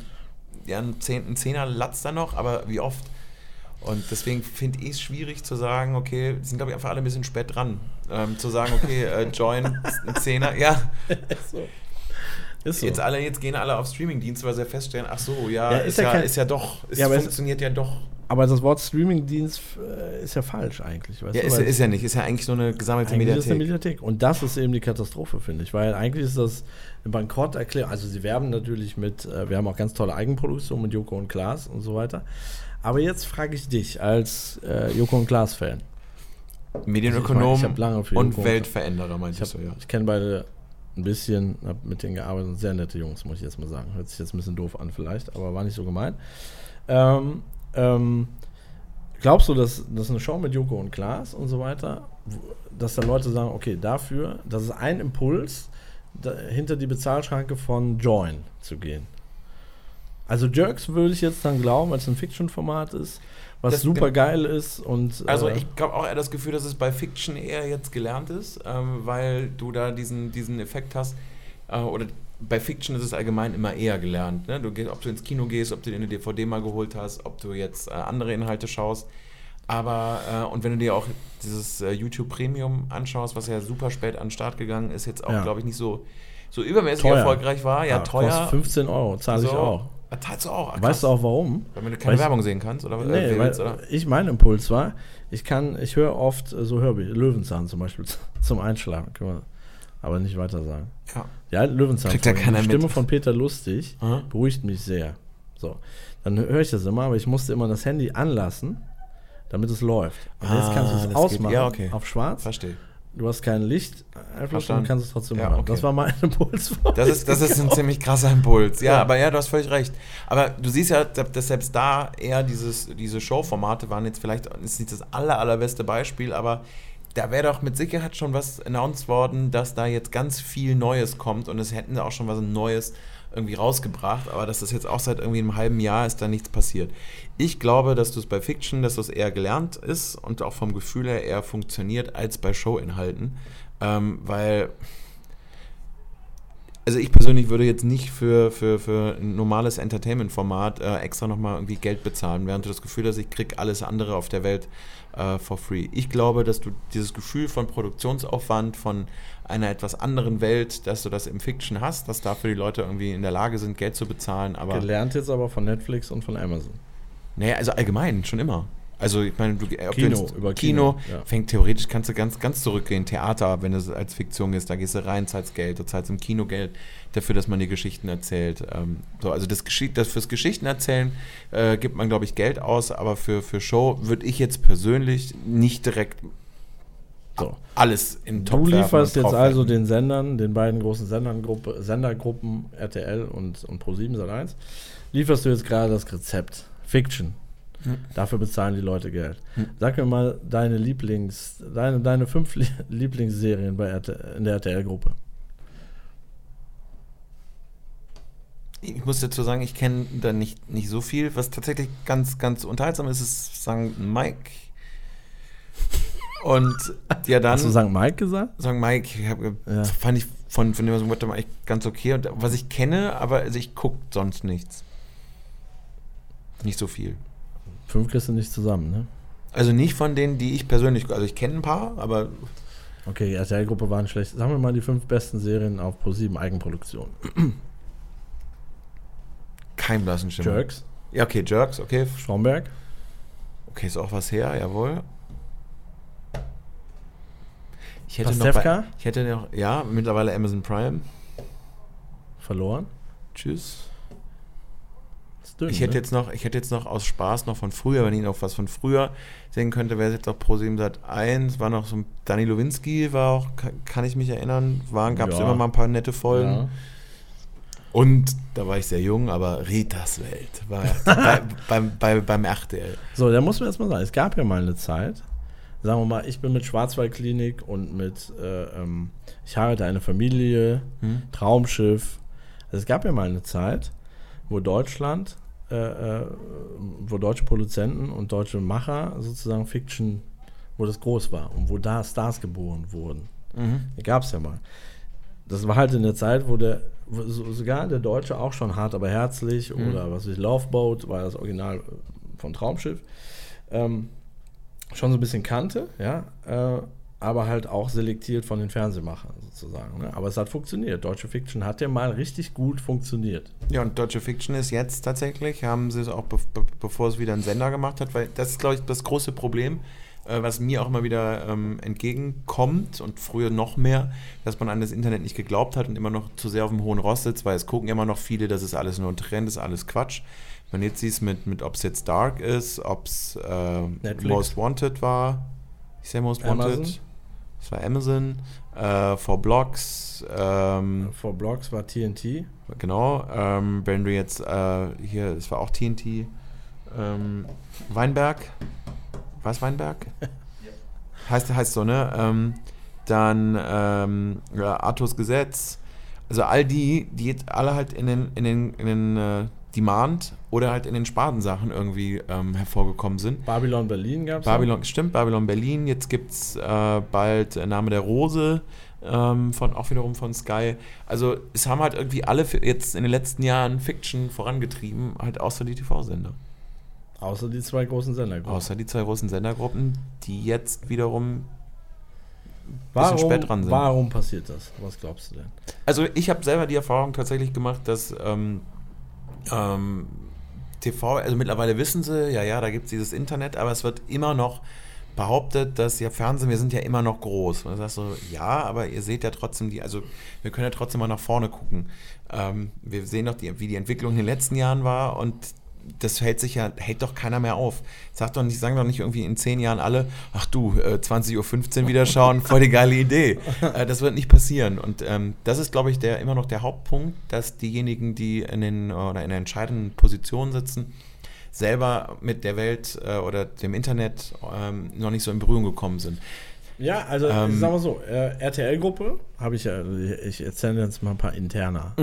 ja, ein, Zehn, ein Zehner latzt da noch, aber wie oft? Und deswegen finde ich es schwierig zu sagen, okay, sind glaube ich einfach alle ein bisschen spät dran. Ähm, zu sagen, okay, äh, Join, ein Zehner, ja, so. Ist so. Jetzt alle, jetzt gehen alle auf Streamingdienste, weil sie feststellen, ach so, ja, Ja, ist, ist ja kein- ist ja doch, es Ja, funktioniert ja doch. aber das Wort Streamingdienst äh, ist ja falsch eigentlich. Weißt Ja, du? ist, ist ja nicht, ist ja eigentlich nur eine gesammelte Eigentlich ist eine Mediathek. Mediathek. Und das ist eben die Katastrophe, finde ich. Weil eigentlich ist das eine Bankrotterklärung. Also sie werben natürlich mit, äh, wir haben auch ganz tolle Eigenproduktion mit Joko und Klaas und so weiter. Aber jetzt frage ich dich als äh, Joko und Klaas-Fan. Medienökonom Ich hab lange für und Weltveränderer, Ich, meinst du, ja. ich kenne beide ein bisschen, habe mit denen gearbeitet, sehr nette Jungs, muss ich jetzt mal sagen. Hört sich jetzt ein bisschen doof an vielleicht, aber war nicht so gemeint. Ähm, ähm, Glaubst du, dass, dass eine Show mit Joko und Klaas und so weiter, dass da Leute sagen, okay, dafür, das ist ein Impuls, da, hinter die Bezahlschranke von Join zu gehen? Also Jerks würde ich jetzt dann glauben, weil es ein Fiction-Format ist, was Das- super geil ist und Also äh, ich habe auch eher das Gefühl, dass es bei Fiction eher jetzt gelernt ist, ähm, weil du da diesen, diesen Effekt hast. Äh, oder bei Fiction ist es allgemein immer eher gelernt. Ne? Du gehst, ob du ins Kino gehst, ob du dir eine DVD mal geholt hast, ob du jetzt äh, andere Inhalte schaust. Aber, äh, und wenn du dir auch dieses äh, YouTube Premium anschaust, was ja super spät an den Start gegangen ist, jetzt auch, Ja. glaube ich, nicht so, so übermäßig Teuer. erfolgreich war. Ja, teuer. kostet 15 Euro, zahle ich So. auch. Ah, du auch? Ah, Weißt krass. du auch warum? Weil du keine Weil ich- Werbung sehen kannst? Oder, Nee, äh, willst, oder? ich mein Impuls war, ich kann, ich höre oft so Hörbücher, Löwenzahn zum Beispiel zum Einschlafen, können wir aber nicht weiter sagen. Ja. Ja, Löwenzahn. Kriegt ja keiner Die Stimme mit. von Peter Lustig Aha. beruhigt mich sehr. So, dann höre ich das immer, aber ich musste immer das Handy anlassen, damit es läuft. Und jetzt Ah, kannst du es geht. ausmachen Ja, okay. auf schwarz. Verstehe. Du hast kein Licht und Verstanden. kannst es trotzdem Ja, hören. okay. Das war mein Impuls. Das ist, das ist ein ziemlich krasser Impuls. Ja, Ja. aber ja, du hast völlig recht. Aber du siehst ja, dass selbst da eher dieses, diese Showformate waren jetzt vielleicht ist nicht das aller, allerbeste Beispiel, aber da wäre doch mit Sicherheit schon was announced worden, dass da jetzt ganz viel Neues kommt und es hätten da auch schon was Neues irgendwie rausgebracht, aber dass das jetzt auch seit irgendwie einem halben Jahr ist da nichts passiert. Ich glaube, dass du es bei Fiction, dass das eher gelernt ist und auch vom Gefühl her eher funktioniert als bei Showinhalten, ähm, weil also ich persönlich würde jetzt nicht für, für, für ein normales Entertainment-Format äh, extra nochmal irgendwie Geld bezahlen, während du das Gefühl hast, ich krieg alles andere auf der Welt äh, for free. Ich glaube, dass du dieses Gefühl von Produktionsaufwand, von einer etwas anderen Welt, dass du das im Fiction hast, dass dafür die Leute irgendwie in der Lage sind, Geld zu bezahlen, aber... Gelernt jetzt aber von Netflix und von Amazon. Nee, also allgemein, schon immer. Also ich meine, du, ob du Kino, ins über Kino, Kino, ja. fängt theoretisch, kannst du ganz, ganz zurückgehen. Theater, wenn es als Fiktion ist, da gehst du rein, zahlst Geld, du zahlst im Kino Geld dafür, dass man dir Geschichten erzählt. Ähm, so, also das, das fürs Geschichten erzählen äh, gibt man, glaube ich, Geld aus, aber für, für Show würde ich jetzt persönlich nicht direkt So. alles in den Du lieferst jetzt also den Sendern, den beiden großen Sendern Gruppe, Sendergruppen RTL und, und Pro7 Sat1, lieferst du jetzt gerade das Rezept. Fiction. Dafür bezahlen die Leute Geld. Sag mir mal deine Lieblings, deine, deine fünf Lie- Lieblingsserien bei RTL, in der RTL-Gruppe. Ich muss dazu sagen, ich kenne da nicht, nicht so viel. Was tatsächlich ganz, ganz unterhaltsam ist, ist St. Mike. Und ja dann... Hast du St. Mike gesagt? St. Mike, ich hab, Ja. fand ich von, von dem was Wörter echt ganz okay. Und was ich kenne, aber also ich gucke sonst nichts. Nicht so viel. Fünf kriegst du nicht zusammen, ne? Also nicht von denen, die ich persönlich, also ich kenne ein paar, aber Okay, die RTL-Gruppe waren schlecht. Sagen wir mal die fünf besten Serien auf Pro7 Eigenproduktion. kein blassen Schimmer. Jerks, Ja, okay, Jerks, okay. Stromberg, Okay, ist auch was her, jawohl. Ich hätte noch Pastewka? bei, ich hätte noch, ja, mittlerweile Amazon Prime. verloren. Tschüss. Dünn, Ich hätte ne? jetzt noch, ich hätte jetzt noch aus Spaß noch von früher, wenn ich noch was von früher sehen könnte, wäre es jetzt auch Pro 7 Sat 1, war noch so ein Dani Lowinski, war auch, ka- kann ich mich erinnern, gab es Ja. immer mal ein paar nette Folgen. Ja. Und da war ich sehr jung, aber Ritas Welt war bei, beim, bei, beim RTL. So, da muss man jetzt mal sagen, es gab ja mal eine Zeit, sagen wir mal, ich bin mit Schwarzwaldklinik und mit äh, ähm, Ich heirate eine Familie, Hm? Traumschiff. Also es gab ja mal eine Zeit, wo Deutschland, äh, äh, wo deutsche Produzenten und deutsche Macher sozusagen Fiction, wo das groß war und wo da Stars geboren wurden. Mhm. Gab es ja mal. Das war halt in der Zeit, wo der, wo so- sogar der Deutsche auch schon hart, aber herzlich Mhm. oder was weiß ich, Loveboat war das Original von Traumschiff, ähm, schon so ein bisschen kannte, ja, äh, aber halt auch selektiert von den Fernsehmachern sozusagen. Ne? Aber es hat funktioniert. Deutsche Fiction hat ja mal richtig gut funktioniert. Ja, und Deutsche Fiction ist jetzt tatsächlich, haben sie es auch, be be bevor es wieder einen Sender gemacht hat, weil das ist, glaube ich, das große Problem, äh, was mir auch immer wieder ähm, entgegenkommt und früher noch mehr, dass man an das Internet nicht geglaubt hat und immer noch zu sehr auf dem hohen Ross sitzt, weil es gucken immer noch viele, das ist alles nur ein Trend, das ist alles Quatsch. Wenn jetzt siehst, mit, mit ob es jetzt Dark ist, ob es äh. Most Wanted war, ich sehe Most Wanted, Amazon. Das war Amazon, äh, For Blocks, ähm, Vor Blogs war TNT. Genau, ähm, wenn du jetzt äh, hier, es war auch TNT, ähm, Weinberg, Was Weinberg? Heißt, heißt so, ne? Ähm, dann ähm, ja, Artus Gesetz. Also all die, die jetzt alle halt in den, in den, in den äh, Demand oder halt in den Spatensachen irgendwie ähm, hervorgekommen sind. Babylon Berlin gab es. Babylon, stimmt, Babylon Berlin. Jetzt gibt es äh, bald äh, Name der Rose, ähm, von, auch wiederum von Sky. Also es haben halt irgendwie alle jetzt in den letzten Jahren Fiction vorangetrieben, halt außer die TV-Sender. Außer die zwei großen Sender. Außer die zwei großen Sendergruppen, die jetzt wiederum warum, spät dran sind. Warum passiert das? Was glaubst du denn? Also ich habe selber die Erfahrung tatsächlich gemacht, dass ähm, ähm, TV, also mittlerweile wissen sie, ja, ja, da gibt es dieses Internet, aber es wird immer noch behauptet, dass ja Fernsehen, wir sind ja immer noch groß. Und dann sagst du, ja, aber ihr seht ja trotzdem die, also wir können ja trotzdem mal nach vorne gucken. Ähm, wir sehen doch, die, wie die Entwicklung in den letzten Jahren war und das hält sich ja, hält doch keiner mehr auf. Sag doch nicht, sagen doch nicht irgendwie in zehn Jahren alle, ach du, äh, 20.15 Uhr wieder schauen, voll die geile Idee. Äh, das wird nicht passieren. Und ähm, das ist, glaube ich, der, immer noch der Hauptpunkt, dass diejenigen, die in den oder in der entscheidenden Position sitzen, selber mit der Welt äh, oder dem Internet ähm, noch nicht so in Berührung gekommen sind. Ja, also Ähm, sagen wir so, äh, RTL-Gruppe habe ich ja, ich erzähle jetzt mal ein paar interner.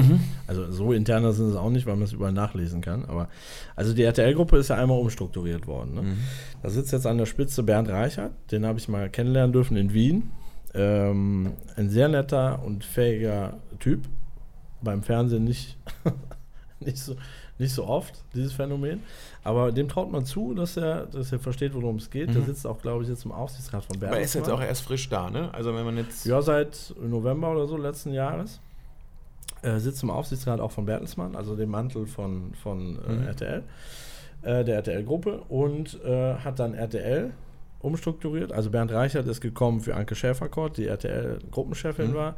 Also so interner sind es auch nicht, weil man es überall nachlesen kann. Aber also die RTL-Gruppe ist ja einmal umstrukturiert worden. Ne? Da sitzt jetzt an der Spitze Bernd Reichert, den habe ich mal kennenlernen dürfen in Wien. Ähm, ein sehr netter und fähiger Typ. Beim Fernsehen nicht, nicht, so, nicht so oft, dieses Phänomen. Aber dem traut man zu, dass er, dass er versteht, worum es geht. Der sitzt auch, glaube ich, jetzt im Aufsichtsrat von Bernd. Aber er ist jetzt auch erst frisch da, ne? Also wenn man jetzt. Ja, seit November oder so letzten Jahres. Äh, sitzt im Aufsichtsrat auch von Bertelsmann, also dem Mantel von, von äh, Mhm. RTL, äh, der RTL-Gruppe und äh, hat dann RTL umstrukturiert. Also Bernd Reichert ist gekommen für Anke Schäferkort, die RTL-Gruppenchefin Mhm. war.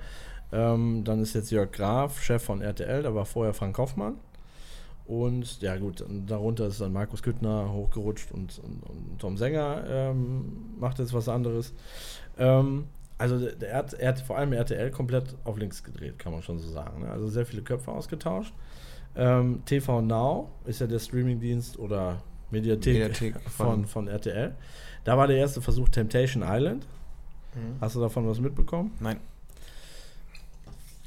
Ähm, dann ist jetzt Jörg Graf, Chef von RTL, da war vorher Frank Hoffmann. Und ja gut, darunter ist dann Markus Küttner hochgerutscht und, und, und Tom Sänger ähm, macht jetzt was anderes. Ähm, also der, hat- er hat vor allem RTL komplett auf links gedreht, kann man schon so sagen. Ne? Also sehr viele Köpfe ausgetauscht. Ähm, TV Now ist ja der Streamingdienst oder Mediathek, Mediathek von, von- von RTL. Da war der erste Versuch Temptation Island. Hast du davon was mitbekommen? Nein.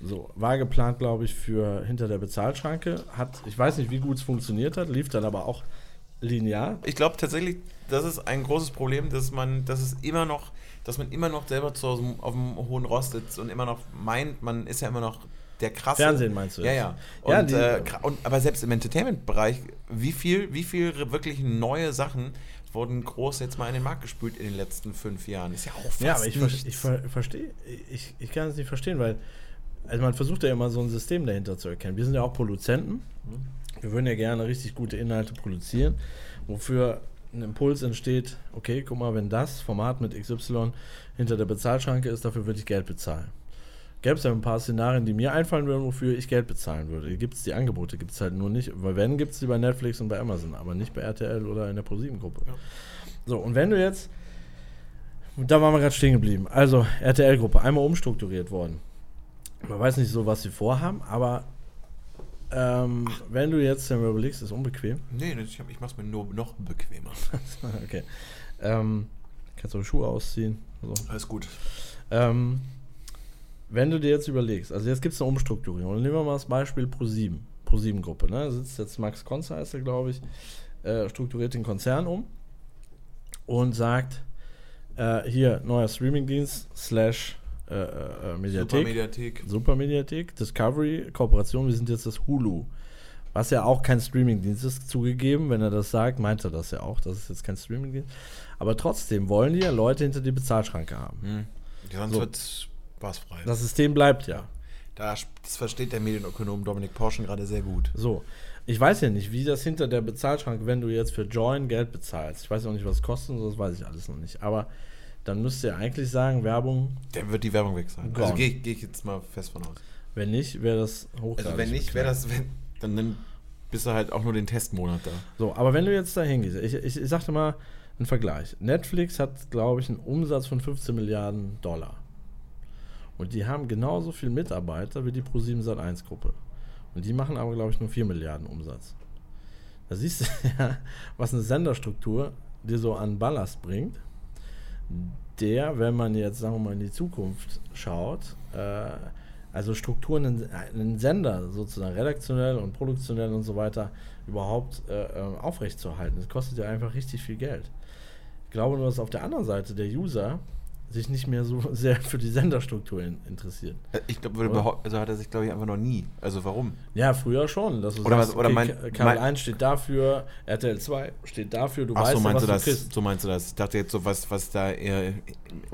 So, war geplant, glaube ich, für hinter der Bezahlschranke. Hat, ich weiß nicht, wie gut es funktioniert hat, lief dann aber auch linear. Ich glaube tatsächlich, das ist ein großes Problem, dass man, dass es immer noch, dass man immer noch selber zu Hause auf dem hohen Rost sitzt und immer noch meint, man ist ja immer noch der krasse. Fernsehen meinst du Ja, jetzt? ja. Und, Ja, die- äh, und aber selbst im Entertainment-Bereich, wie viel, wie viel wirklich neue Sachen wurden groß jetzt mal in den Markt gespült in den letzten fünf Jahren? Ist ja auch fast Ja, aber ich, ver ich ver verstehe, ich, ich kann es nicht verstehen, weil also man versucht ja immer so ein System dahinter zu erkennen. Wir sind ja auch Produzenten. Wir würden ja gerne richtig gute Inhalte produzieren, wofür ein Impuls entsteht, okay, guck mal, wenn das Format mit XY hinter der Bezahlschranke ist, dafür würde ich Geld bezahlen. Gäbe es ja ein paar Szenarien, die mir einfallen würden, wofür ich Geld bezahlen würde. Gibt es die Angebote, gibt es halt nur nicht. Weil wenn, gibt es die bei Netflix und bei Amazon, aber nicht bei RTL oder in der ProSieben-Gruppe. Ja. So, und wenn du jetzt, da waren wir gerade stehen geblieben, also RTL-Gruppe, einmal umstrukturiert worden. Man weiß nicht so, was sie vorhaben, aber ähm, wenn du jetzt dann überlegst, ist unbequem. Nee, ich, hab- ich mach's mir nur noch bequemer. okay. Ähm, kannst du Schuhe ausziehen. So. Alles gut. Ähm, wenn du dir jetzt überlegst, also jetzt gibt es eine Umstrukturierung. Nehmen wir mal das Beispiel Pro7, Pro7-Gruppe. Ne? Da sitzt jetzt Max Konzer, heißt er, glaube ich, äh, strukturiert den Konzern um und sagt, äh, hier, neuer Streamingdienst slash äh, äh, Mediathek. Mediathek. Super Mediathek, Discovery, Kooperation, wir sind jetzt das Hulu. Was ja auch kein Streamingdienst ist, zugegeben. Wenn er das sagt, meint er das ja auch. Das ist jetzt kein Streamingdienst. Aber trotzdem wollen die ja Leute hinter die Bezahlschranke haben. Hm. Ja, sonst So. wird's spaßfrei. Das System bleibt ja. Da, das versteht der Medienökonom Dominik Porschen gerade sehr gut. So. Ich weiß ja nicht, wie das hinter der Bezahlschranke, wenn du jetzt für Join Geld bezahlst. Ich weiß auch nicht, was es kostet, und so, das weiß ich alles noch nicht. Aber dann müsst ihr eigentlich sagen, Werbung, Dann wird die Werbung weg sein. Gone. Also gehe geh ich jetzt mal fest von aus. wenn nicht, wäre das hochgradig. Also wenn nicht, wäre das, wenn, dann, dann bist du halt auch nur den Testmonat da. So, aber wenn du jetzt da hingehst, ich, ich, ich sagte mal einen Vergleich. Netflix hat, glaube ich, einen Umsatz von 15 Milliarden Dollar. Und die haben genauso viel Mitarbeiter wie die Pro7 Sat1 Gruppe. Und die machen aber, glaube ich, nur 4 Milliarden Umsatz. Da siehst du ja, was eine Senderstruktur dir so an Ballast bringt, der, wenn man jetzt, sagen wir mal, in die Zukunft schaut, äh, also Strukturen, in- einen Sender sozusagen redaktionell und produktionell und so weiter überhaupt äh, äh, aufrechtzuerhalten. Das kostet ja einfach richtig viel Geld. Ich glaube nur, dass auf der anderen Seite der User sich nicht mehr so sehr für die Senderstruktur in, interessiert. Äh, Ich glaube, Oder? also hat er sich, glaube ich, einfach noch nie. Also warum? Ja, früher schon. Dass du Oder sagst, was- oder okay, mein- Kabel 1 steht dafür, RTL 2 steht dafür, du Ach weißt so meinst was du du das? kriegst. So meinst du das? Ich dachte jetzt so was, was da eher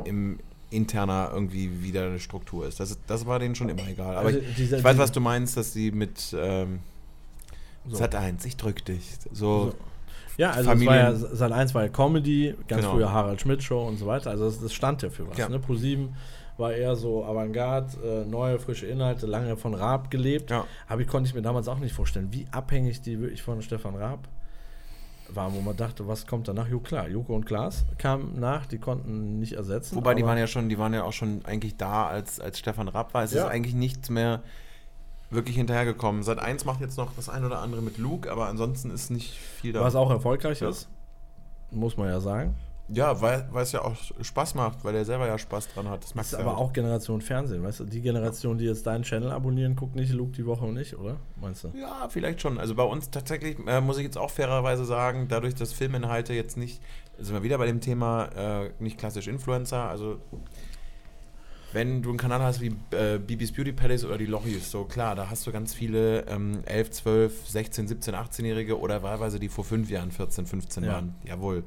im interner irgendwie wieder eine Struktur ist. Das, das war denen schon immer egal. Aber Also ich, dieser- ich weiß, was du meinst, dass sie mit ähm, So. Sat 1, ich drück dich. So, So. Ja, also es war ja, Familien- Sat 1 war ja Comedy, ganz Genau. früher Harald Schmidt Show und so weiter. Also das, das stand ja für was. Ja. Ne? Pro 7 war eher so Avantgarde, äh, neue, frische Inhalte, lange von Raab gelebt. Ja. Aber ich konnte ich mir damals auch nicht vorstellen, wie abhängig die wirklich von Stefan Raab waren, wo man dachte, was kommt danach? Jo, klar, Joko und Klaas kamen nach, die konnten nicht ersetzen. Wobei die waren ja schon, die waren ja auch schon eigentlich da, als, als Stefan Rapp war. Es Ja. ist eigentlich nichts mehr wirklich hinterhergekommen. Sat 1 macht jetzt noch das ein oder andere mit Luke, aber ansonsten ist nicht viel da. Was auch erfolgreich Ja. ist, muss man ja sagen. Ja, weil, weil es ja auch Spaß macht, weil der selber ja Spaß dran hat. Das Das ist aber ja. auch Generation Fernsehen, weißt du? Die Generation, die jetzt deinen Channel abonnieren, guckt nicht Luke die Woche und nicht, oder? Meinst du? Ja, vielleicht schon. Also bei uns tatsächlich, äh, muss ich jetzt auch fairerweise sagen, dadurch, dass Filminhalte jetzt nicht, sind wir wieder bei dem Thema, äh, nicht klassisch Influencer, also wenn du einen Kanal hast wie äh, Bibis Beauty Palace oder die Lochis, so klar, da hast du ganz viele ähm, 11, 12, 16, 17, 18-Jährige oder wahlweise die vor fünf Jahren 14, 15 Ja. waren. Jawohl.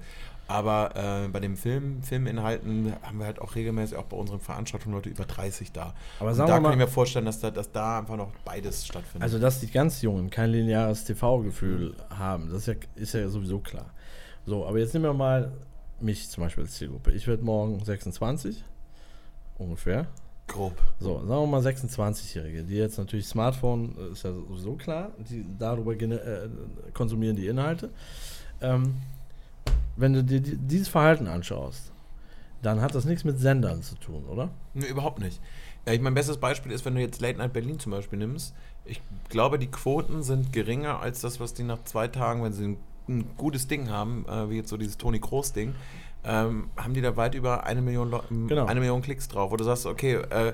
Aber äh, bei den Film, Filminhalten haben wir halt auch regelmäßig auch bei unseren Veranstaltungen Leute über 30 da. Aber Und sagen da wir kann ich mal, mir vorstellen, dass da, dass da einfach noch beides stattfindet. also dass die ganz Jungen kein lineares TV-Gefühl haben, das ist ja, ist ja sowieso klar. So, aber jetzt nehmen wir mal mich zum Beispiel als Zielgruppe. Ich werde morgen 26, ungefähr. grob. So, sagen wir mal 26-Jährige, die jetzt natürlich Smartphone, äh, ist ja sowieso klar, die darüber äh, konsumieren die Inhalte. Ähm, wenn du dir die- dieses Verhalten anschaust, dann hat das nichts mit Sendern zu tun, oder? Nee, überhaupt nicht. Ich mein bestes Beispiel ist, wenn du jetzt Late Night Berlin zum Beispiel nimmst. Ich glaube, die Quoten sind geringer als das, was die nach zwei Tagen, wenn sie ein, ein gutes Ding haben, äh, wie jetzt so dieses Toni Kroos Ding, ähm, haben die da weit über eine Million, Genau. eine Million Klicks drauf. Wo du sagst, okay, äh,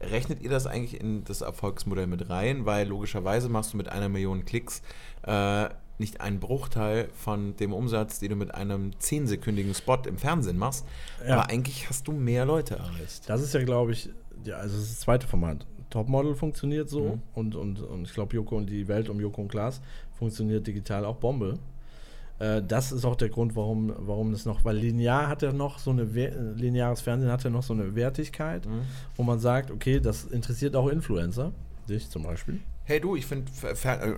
rechnet ihr das eigentlich in das Erfolgsmodell mit rein? Weil logischerweise machst du mit einer Million Klicks äh, nicht einen Bruchteil von dem Umsatz, den du mit einem 10-sekündigen Spot im Fernsehen machst. Ja. Aber eigentlich hast du mehr Leute erreicht. Das ist ja, glaube ich, ja, also das ist das zweite Format. Topmodel funktioniert so Mhm. und, und, und ich glaube, Joko und die Welt um Joko und Klaas funktioniert digital auch Bombe. Äh, das ist auch der Grund, warum, warum das noch, weil linear hat ja noch so eine, äh, lineares Fernsehen hat ja noch so eine Wertigkeit, Mhm. wo man sagt, okay, das interessiert auch Influencer, dich zum Beispiel. Hey du, ich finde,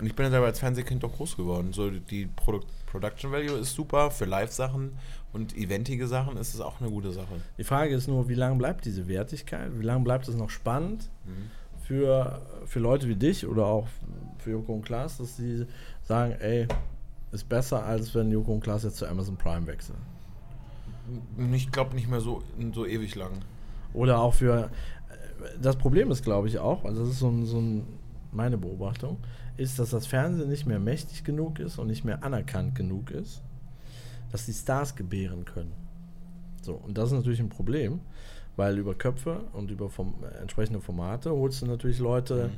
und ich bin ja selber als Fernsehkind doch groß geworden. So die Produ Production Value ist super für Live-Sachen und eventige Sachen ist es auch eine gute Sache. Die Frage ist nur, wie lange bleibt diese Wertigkeit? Wie lange bleibt es noch spannend Mhm. für, für Leute wie dich oder auch für Joko und Klaas, dass sie sagen, ey, ist besser, als wenn Joko und Klaas jetzt zu Amazon Prime wechseln. Ich glaube nicht mehr so, so ewig lang. Oder auch für. äh, Das Problem ist, glaube ich, auch, also das ist so, ein, so ein, meine Beobachtung, ist, dass das Fernsehen nicht mehr mächtig genug ist und nicht mehr anerkannt genug ist, dass die Stars gebären können. So, und das ist natürlich ein Problem, weil über Köpfe und über Form, äh, entsprechende Formate holst du natürlich Leute,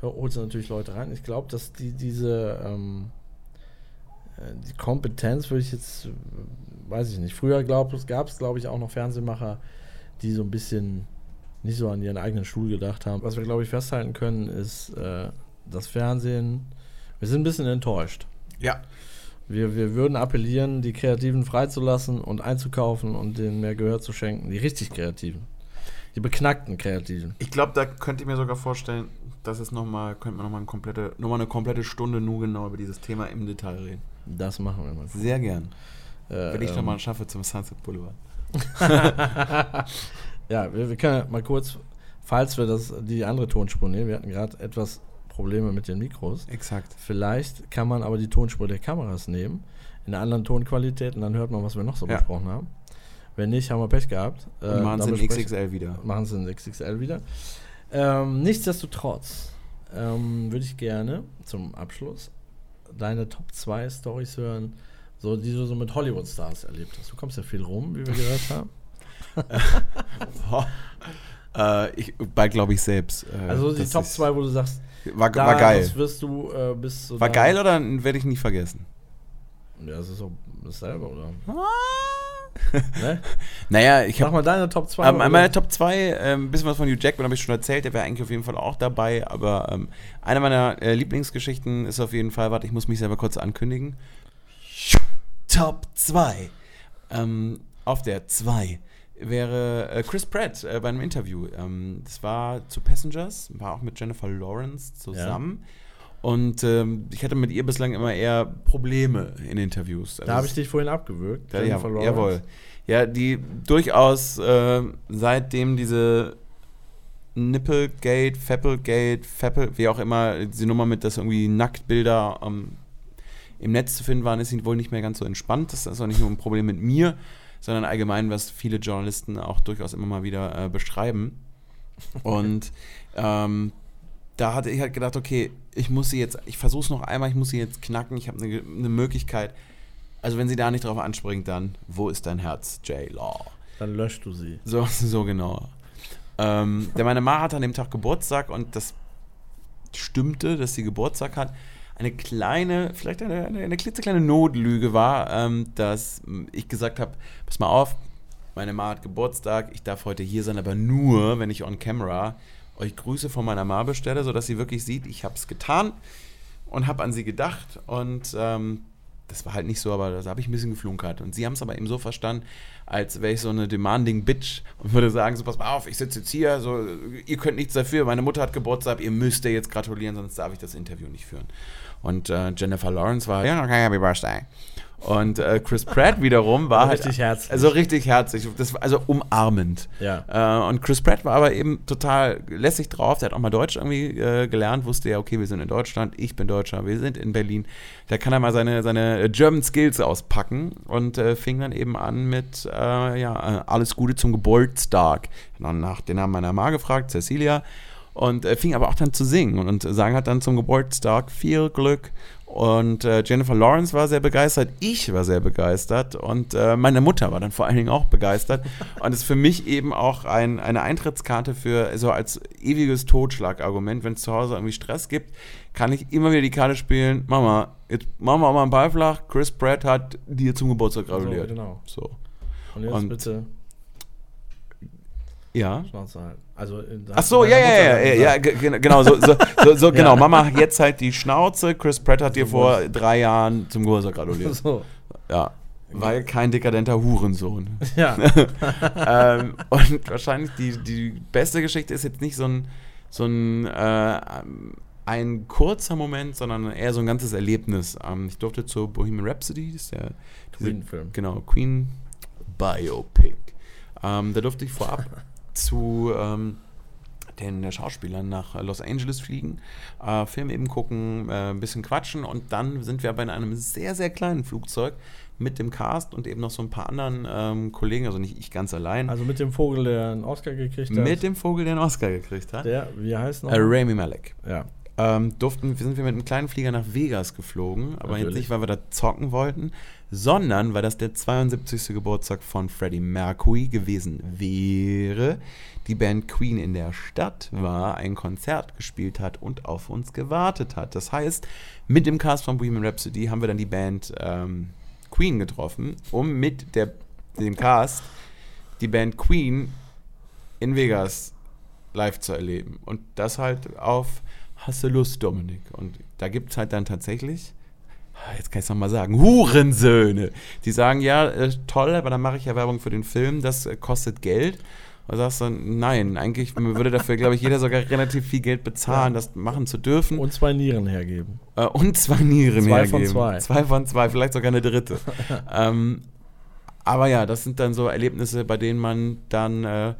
hör- holst du natürlich Leute rein. Ich glaube, dass die diese ähm, äh, die Kompetenz würde ich jetzt, äh, weiß ich nicht. Früher gab es, gab es glaube ich, auch noch Fernsehmacher, die so ein bisschen nicht so an ihren eigenen Stuhl gedacht haben. Was wir, glaube ich, festhalten können, ist, äh, das Fernsehen, wir sind ein bisschen enttäuscht. Ja. Wir, wir würden appellieren, die Kreativen freizulassen und einzukaufen und denen mehr Gehör zu schenken. Die richtig Kreativen. Die beknackten Kreativen. Ich glaube, da könnte ich mir sogar vorstellen, dass es nochmal, könnte man nochmal eine komplette, noch mal eine komplette Stunde nur genau über dieses Thema im Detail reden. Das machen wir mal. Sehr gern. Äh, Wenn ich ähm, nochmal schaffe zum Sunset Boulevard. Ja, wir, wir können mal kurz, falls wir das, die andere Tonspur nehmen, wir hatten gerade etwas Probleme mit den Mikros. Exakt. Vielleicht kann man aber die Tonspur der Kameras nehmen, in einer anderen Tonqualität und dann hört man, was wir noch so Ja. besprochen haben. Wenn nicht, haben wir Pech gehabt. Äh, Und machen sie in XXL wieder. Machen sie in XXL wieder. Ähm, nichtsdestotrotz ähm, würde ich gerne zum Abschluss deine Top 2 Stories hören, So, die du so mit Hollywood-Stars erlebt hast. Du kommst ja viel rum, wie wir gehört haben. Boah. Äh, ich, bald glaube ich selbst. Äh, Also die Top ist- 2, wo du sagst, War, da war geil. das wirst du äh, bis zu War geil oder werde ich nie vergessen? Ja, das ist so dasselbe, oder? Ne? Naja, ich habe mal deine Top 2. Ähm, meine Top 2, ähm, ein bisschen was von Hugh Jackman habe ich schon erzählt, der wäre eigentlich auf jeden Fall auch dabei, aber ähm, eine meiner äh, Lieblingsgeschichten ist auf jeden Fall, warte, ich muss mich selber kurz ankündigen. Top 2. Ähm, auf der 2 wäre äh, Chris Pratt äh, bei einem Interview. Ähm, das war zu Passengers, war auch mit Jennifer Lawrence zusammen. Und ähm, ich hatte mit ihr bislang immer eher Probleme in Interviews. Also da habe ich dich vorhin abgewürgt. ja, ja, jawohl. Ja, die durchaus äh, seitdem diese Nipplegate, Fappelgate, Fappel, wie auch immer, diese Nummer mit, dass irgendwie Nacktbilder ähm, im Netz zu finden waren, ist sie wohl nicht mehr ganz so entspannt. Das ist auch nicht nur ein Problem mit mir, sondern allgemein, was viele Journalisten auch durchaus immer mal wieder äh, beschreiben. Und ähm, da hatte ich halt gedacht, okay, ich muss sie jetzt, ich versuche es noch einmal, ich muss sie jetzt knacken, ich habe eine eine Möglichkeit. Also wenn sie da nicht drauf anspringt, dann, wo ist dein Herz, J-Law? Dann löscht du sie. So, so genau. Ähm, denn meine Ma hatte an dem Tag Geburtstag und das stimmte, dass sie Geburtstag hat. Eine kleine, vielleicht eine, eine, eine klitzekleine Notlüge war, ähm, dass ich gesagt habe, pass mal auf, meine Ma hat Geburtstag, ich darf heute hier sein, aber nur, wenn ich on camera euch Grüße von meiner Ma bestelle, sodass sie wirklich sieht, ich habe es getan und habe an sie gedacht und ähm, das war halt nicht so, aber da habe ich ein bisschen geflunkert. Und sie haben es aber eben so verstanden, als wäre ich so eine demanding Bitch und würde sagen, so pass mal auf, ich sitze jetzt hier, so, ihr könnt nichts dafür, meine Mutter hat Geburtstag, ihr müsst ihr jetzt gratulieren, sonst darf ich das Interview nicht führen. Und äh, Jennifer Lawrence war, ja, okay, happy birthday. Und äh, Chris Pratt wiederum war halt, Richtig herzlich. also richtig herzlich, das, war also umarmend. Ja. Äh, und Chris Pratt war aber eben total lässig drauf. Der hat auch mal Deutsch irgendwie äh, gelernt, wusste ja, okay, wir sind in Deutschland, ich bin Deutscher, wir sind in Berlin. Da kann er mal seine, seine German Skills auspacken und äh, fing dann eben an mit, äh, ja, äh, alles Gute zum Geburtstag. Dann nach den Namen meiner Ma gefragt, Cecilia. Und äh, fing aber auch dann zu singen und, und sang hat dann zum Geburtstag viel Glück. Und äh, Jennifer Lawrence war sehr begeistert, ich war sehr begeistert und äh, meine Mutter war dann vor allen Dingen auch begeistert. und es ist für mich eben auch ein, eine Eintrittskarte für so als ewiges Totschlagargument, wenn es zu Hause irgendwie Stress gibt, kann ich immer wieder die Karte spielen, Mama, jetzt machen wir auch mal einen Ball flach, Chris Pratt hat dir zum Geburtstag gratuliert. So, genau. So. Und jetzt Und- bitte Ja. Schnauze halten. Also, äh, Ach so, ja, ja, ja, ja, genau, so, so, so, so genau. Mama hat jetzt halt die Schnauze. Chris Pratt hat dir vor drei Jahren zum Geburtstag gratuliert. So, Ja, weil kein dekadenter Hurensohn. ja. ähm, und wahrscheinlich die, die beste Geschichte ist jetzt nicht so ein, so ein, äh, ein kurzer Moment, sondern eher so ein ganzes Erlebnis. Ähm, ich durfte zur Bohemian Rhapsody, das ist der Queen-Film. Genau, Queen Biopic. Ähm, da durfte ich vorab zu ähm, den Schauspielern nach Los Angeles fliegen, äh, Film eben gucken, äh, ein bisschen quatschen und dann sind wir bei einem sehr, sehr kleinen Flugzeug mit dem Cast und eben noch so ein paar anderen ähm, Kollegen, also nicht ich ganz allein, Also mit dem Vogel, der einen Oscar gekriegt hat. mit dem Vogel, der einen Oscar gekriegt hat. der, wie heißt noch? Äh, Rami Malek. ja. Ähm, durften, sind wir mit einem kleinen Flieger nach Vegas geflogen, aber jetzt Natürlich. nicht, weil wir da zocken wollten, sondern weil das der 72. Geburtstag von Freddie Mercury gewesen wäre. Die Band Queen in der Stadt war, ein Konzert gespielt hat und auf uns gewartet hat. Das heißt, mit dem Cast von Bohemian Rhapsody haben wir dann die Band ähm, Queen getroffen, um mit der, dem Cast die Band Queen in Vegas live zu erleben. Und das halt auf Hast du Lust, Dominik? Und da gibt es halt dann tatsächlich, jetzt kann ich es nochmal sagen, Hurensöhne. Die sagen, ja, äh, toll, aber dann mache ich ja Werbung für den Film, das äh, kostet Geld. Und sagst dann, nein, eigentlich würde dafür, glaube ich, jeder sogar relativ viel Geld bezahlen, das machen zu dürfen. Und zwei Nieren hergeben. Äh, und zwei Nieren Zwei von hergeben. zwei. Zwei von zwei, vielleicht sogar eine dritte. ähm, aber ja, das sind dann so Erlebnisse, bei denen man dann äh,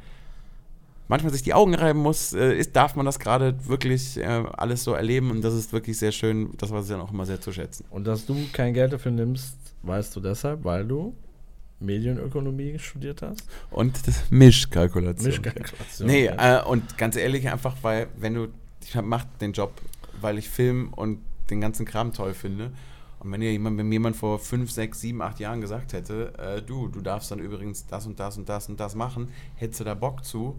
manchmal sich die Augen reiben muss. Äh, ist, darf man das gerade wirklich äh, alles so erleben? Und das ist wirklich sehr schön. Das war dann auch immer sehr zu schätzen. Und dass du kein Geld dafür nimmst, weißt du deshalb, weil du Medienökonomie studiert hast? Und das Mischkalkulation. Mischkalkulation. Nee, ja. äh, und ganz ehrlich, einfach weil, wenn du, ich mache den Job, weil ich Film und den ganzen Kram toll finde. Und wenn, jemand, wenn mir jemand vor 5, 6, 7, 8 Jahren gesagt hätte, äh, du, du darfst dann übrigens das und das und das und das machen, hättest du da Bock zu?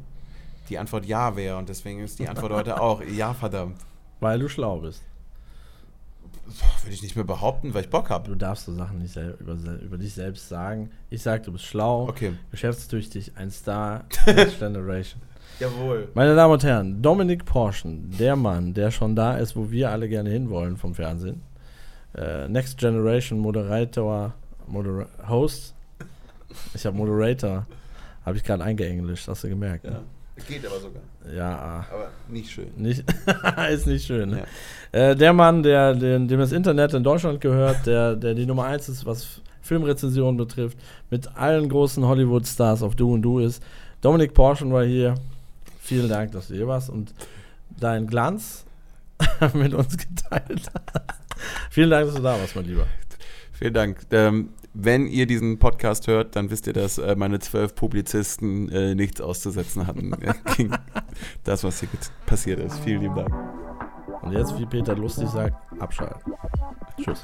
Die Antwort ja wäre und deswegen ist die Antwort heute auch ja, verdammt. Weil du schlau bist. Würde ich nicht mehr behaupten, weil ich Bock habe. Du darfst so Sachen nicht über, über dich selbst sagen. Ich sag, du bist schlau, Okay. geschäftstüchtig, ein Star, Next Generation. Jawohl. Meine Damen und Herren, Dominik Porschen, der Mann, der schon da ist, wo wir alle gerne hinwollen vom Fernsehen. Äh, Next Generation Moderator, Modera Host. Ich habe Moderator, habe ich gerade eingeenglischt, hast du gemerkt? Ja. Ne? Geht aber sogar. Ja, Aber nicht schön. nicht, ist nicht schön. Ne? Äh, der Mann, der, den, dem das Internet in Deutschland gehört, der, der die Nummer eins ist, was Filmrezensionen betrifft, mit allen großen Hollywood-Stars auf Du und Du ist. Dominik Porschen war hier. Vielen Dank, dass du hier warst und deinen Glanz mit uns geteilt hast. Vielen Dank, dass du da warst, mein Lieber. Vielen Dank. Ähm, wenn ihr diesen Podcast hört, dann wisst ihr, dass äh, meine zwölf Publizisten äh, nichts auszusetzen hatten gegen das, was hier passiert ist. Vielen lieben Dank. Und jetzt, wie Peter lustig sagt, abschalten. Tschüss.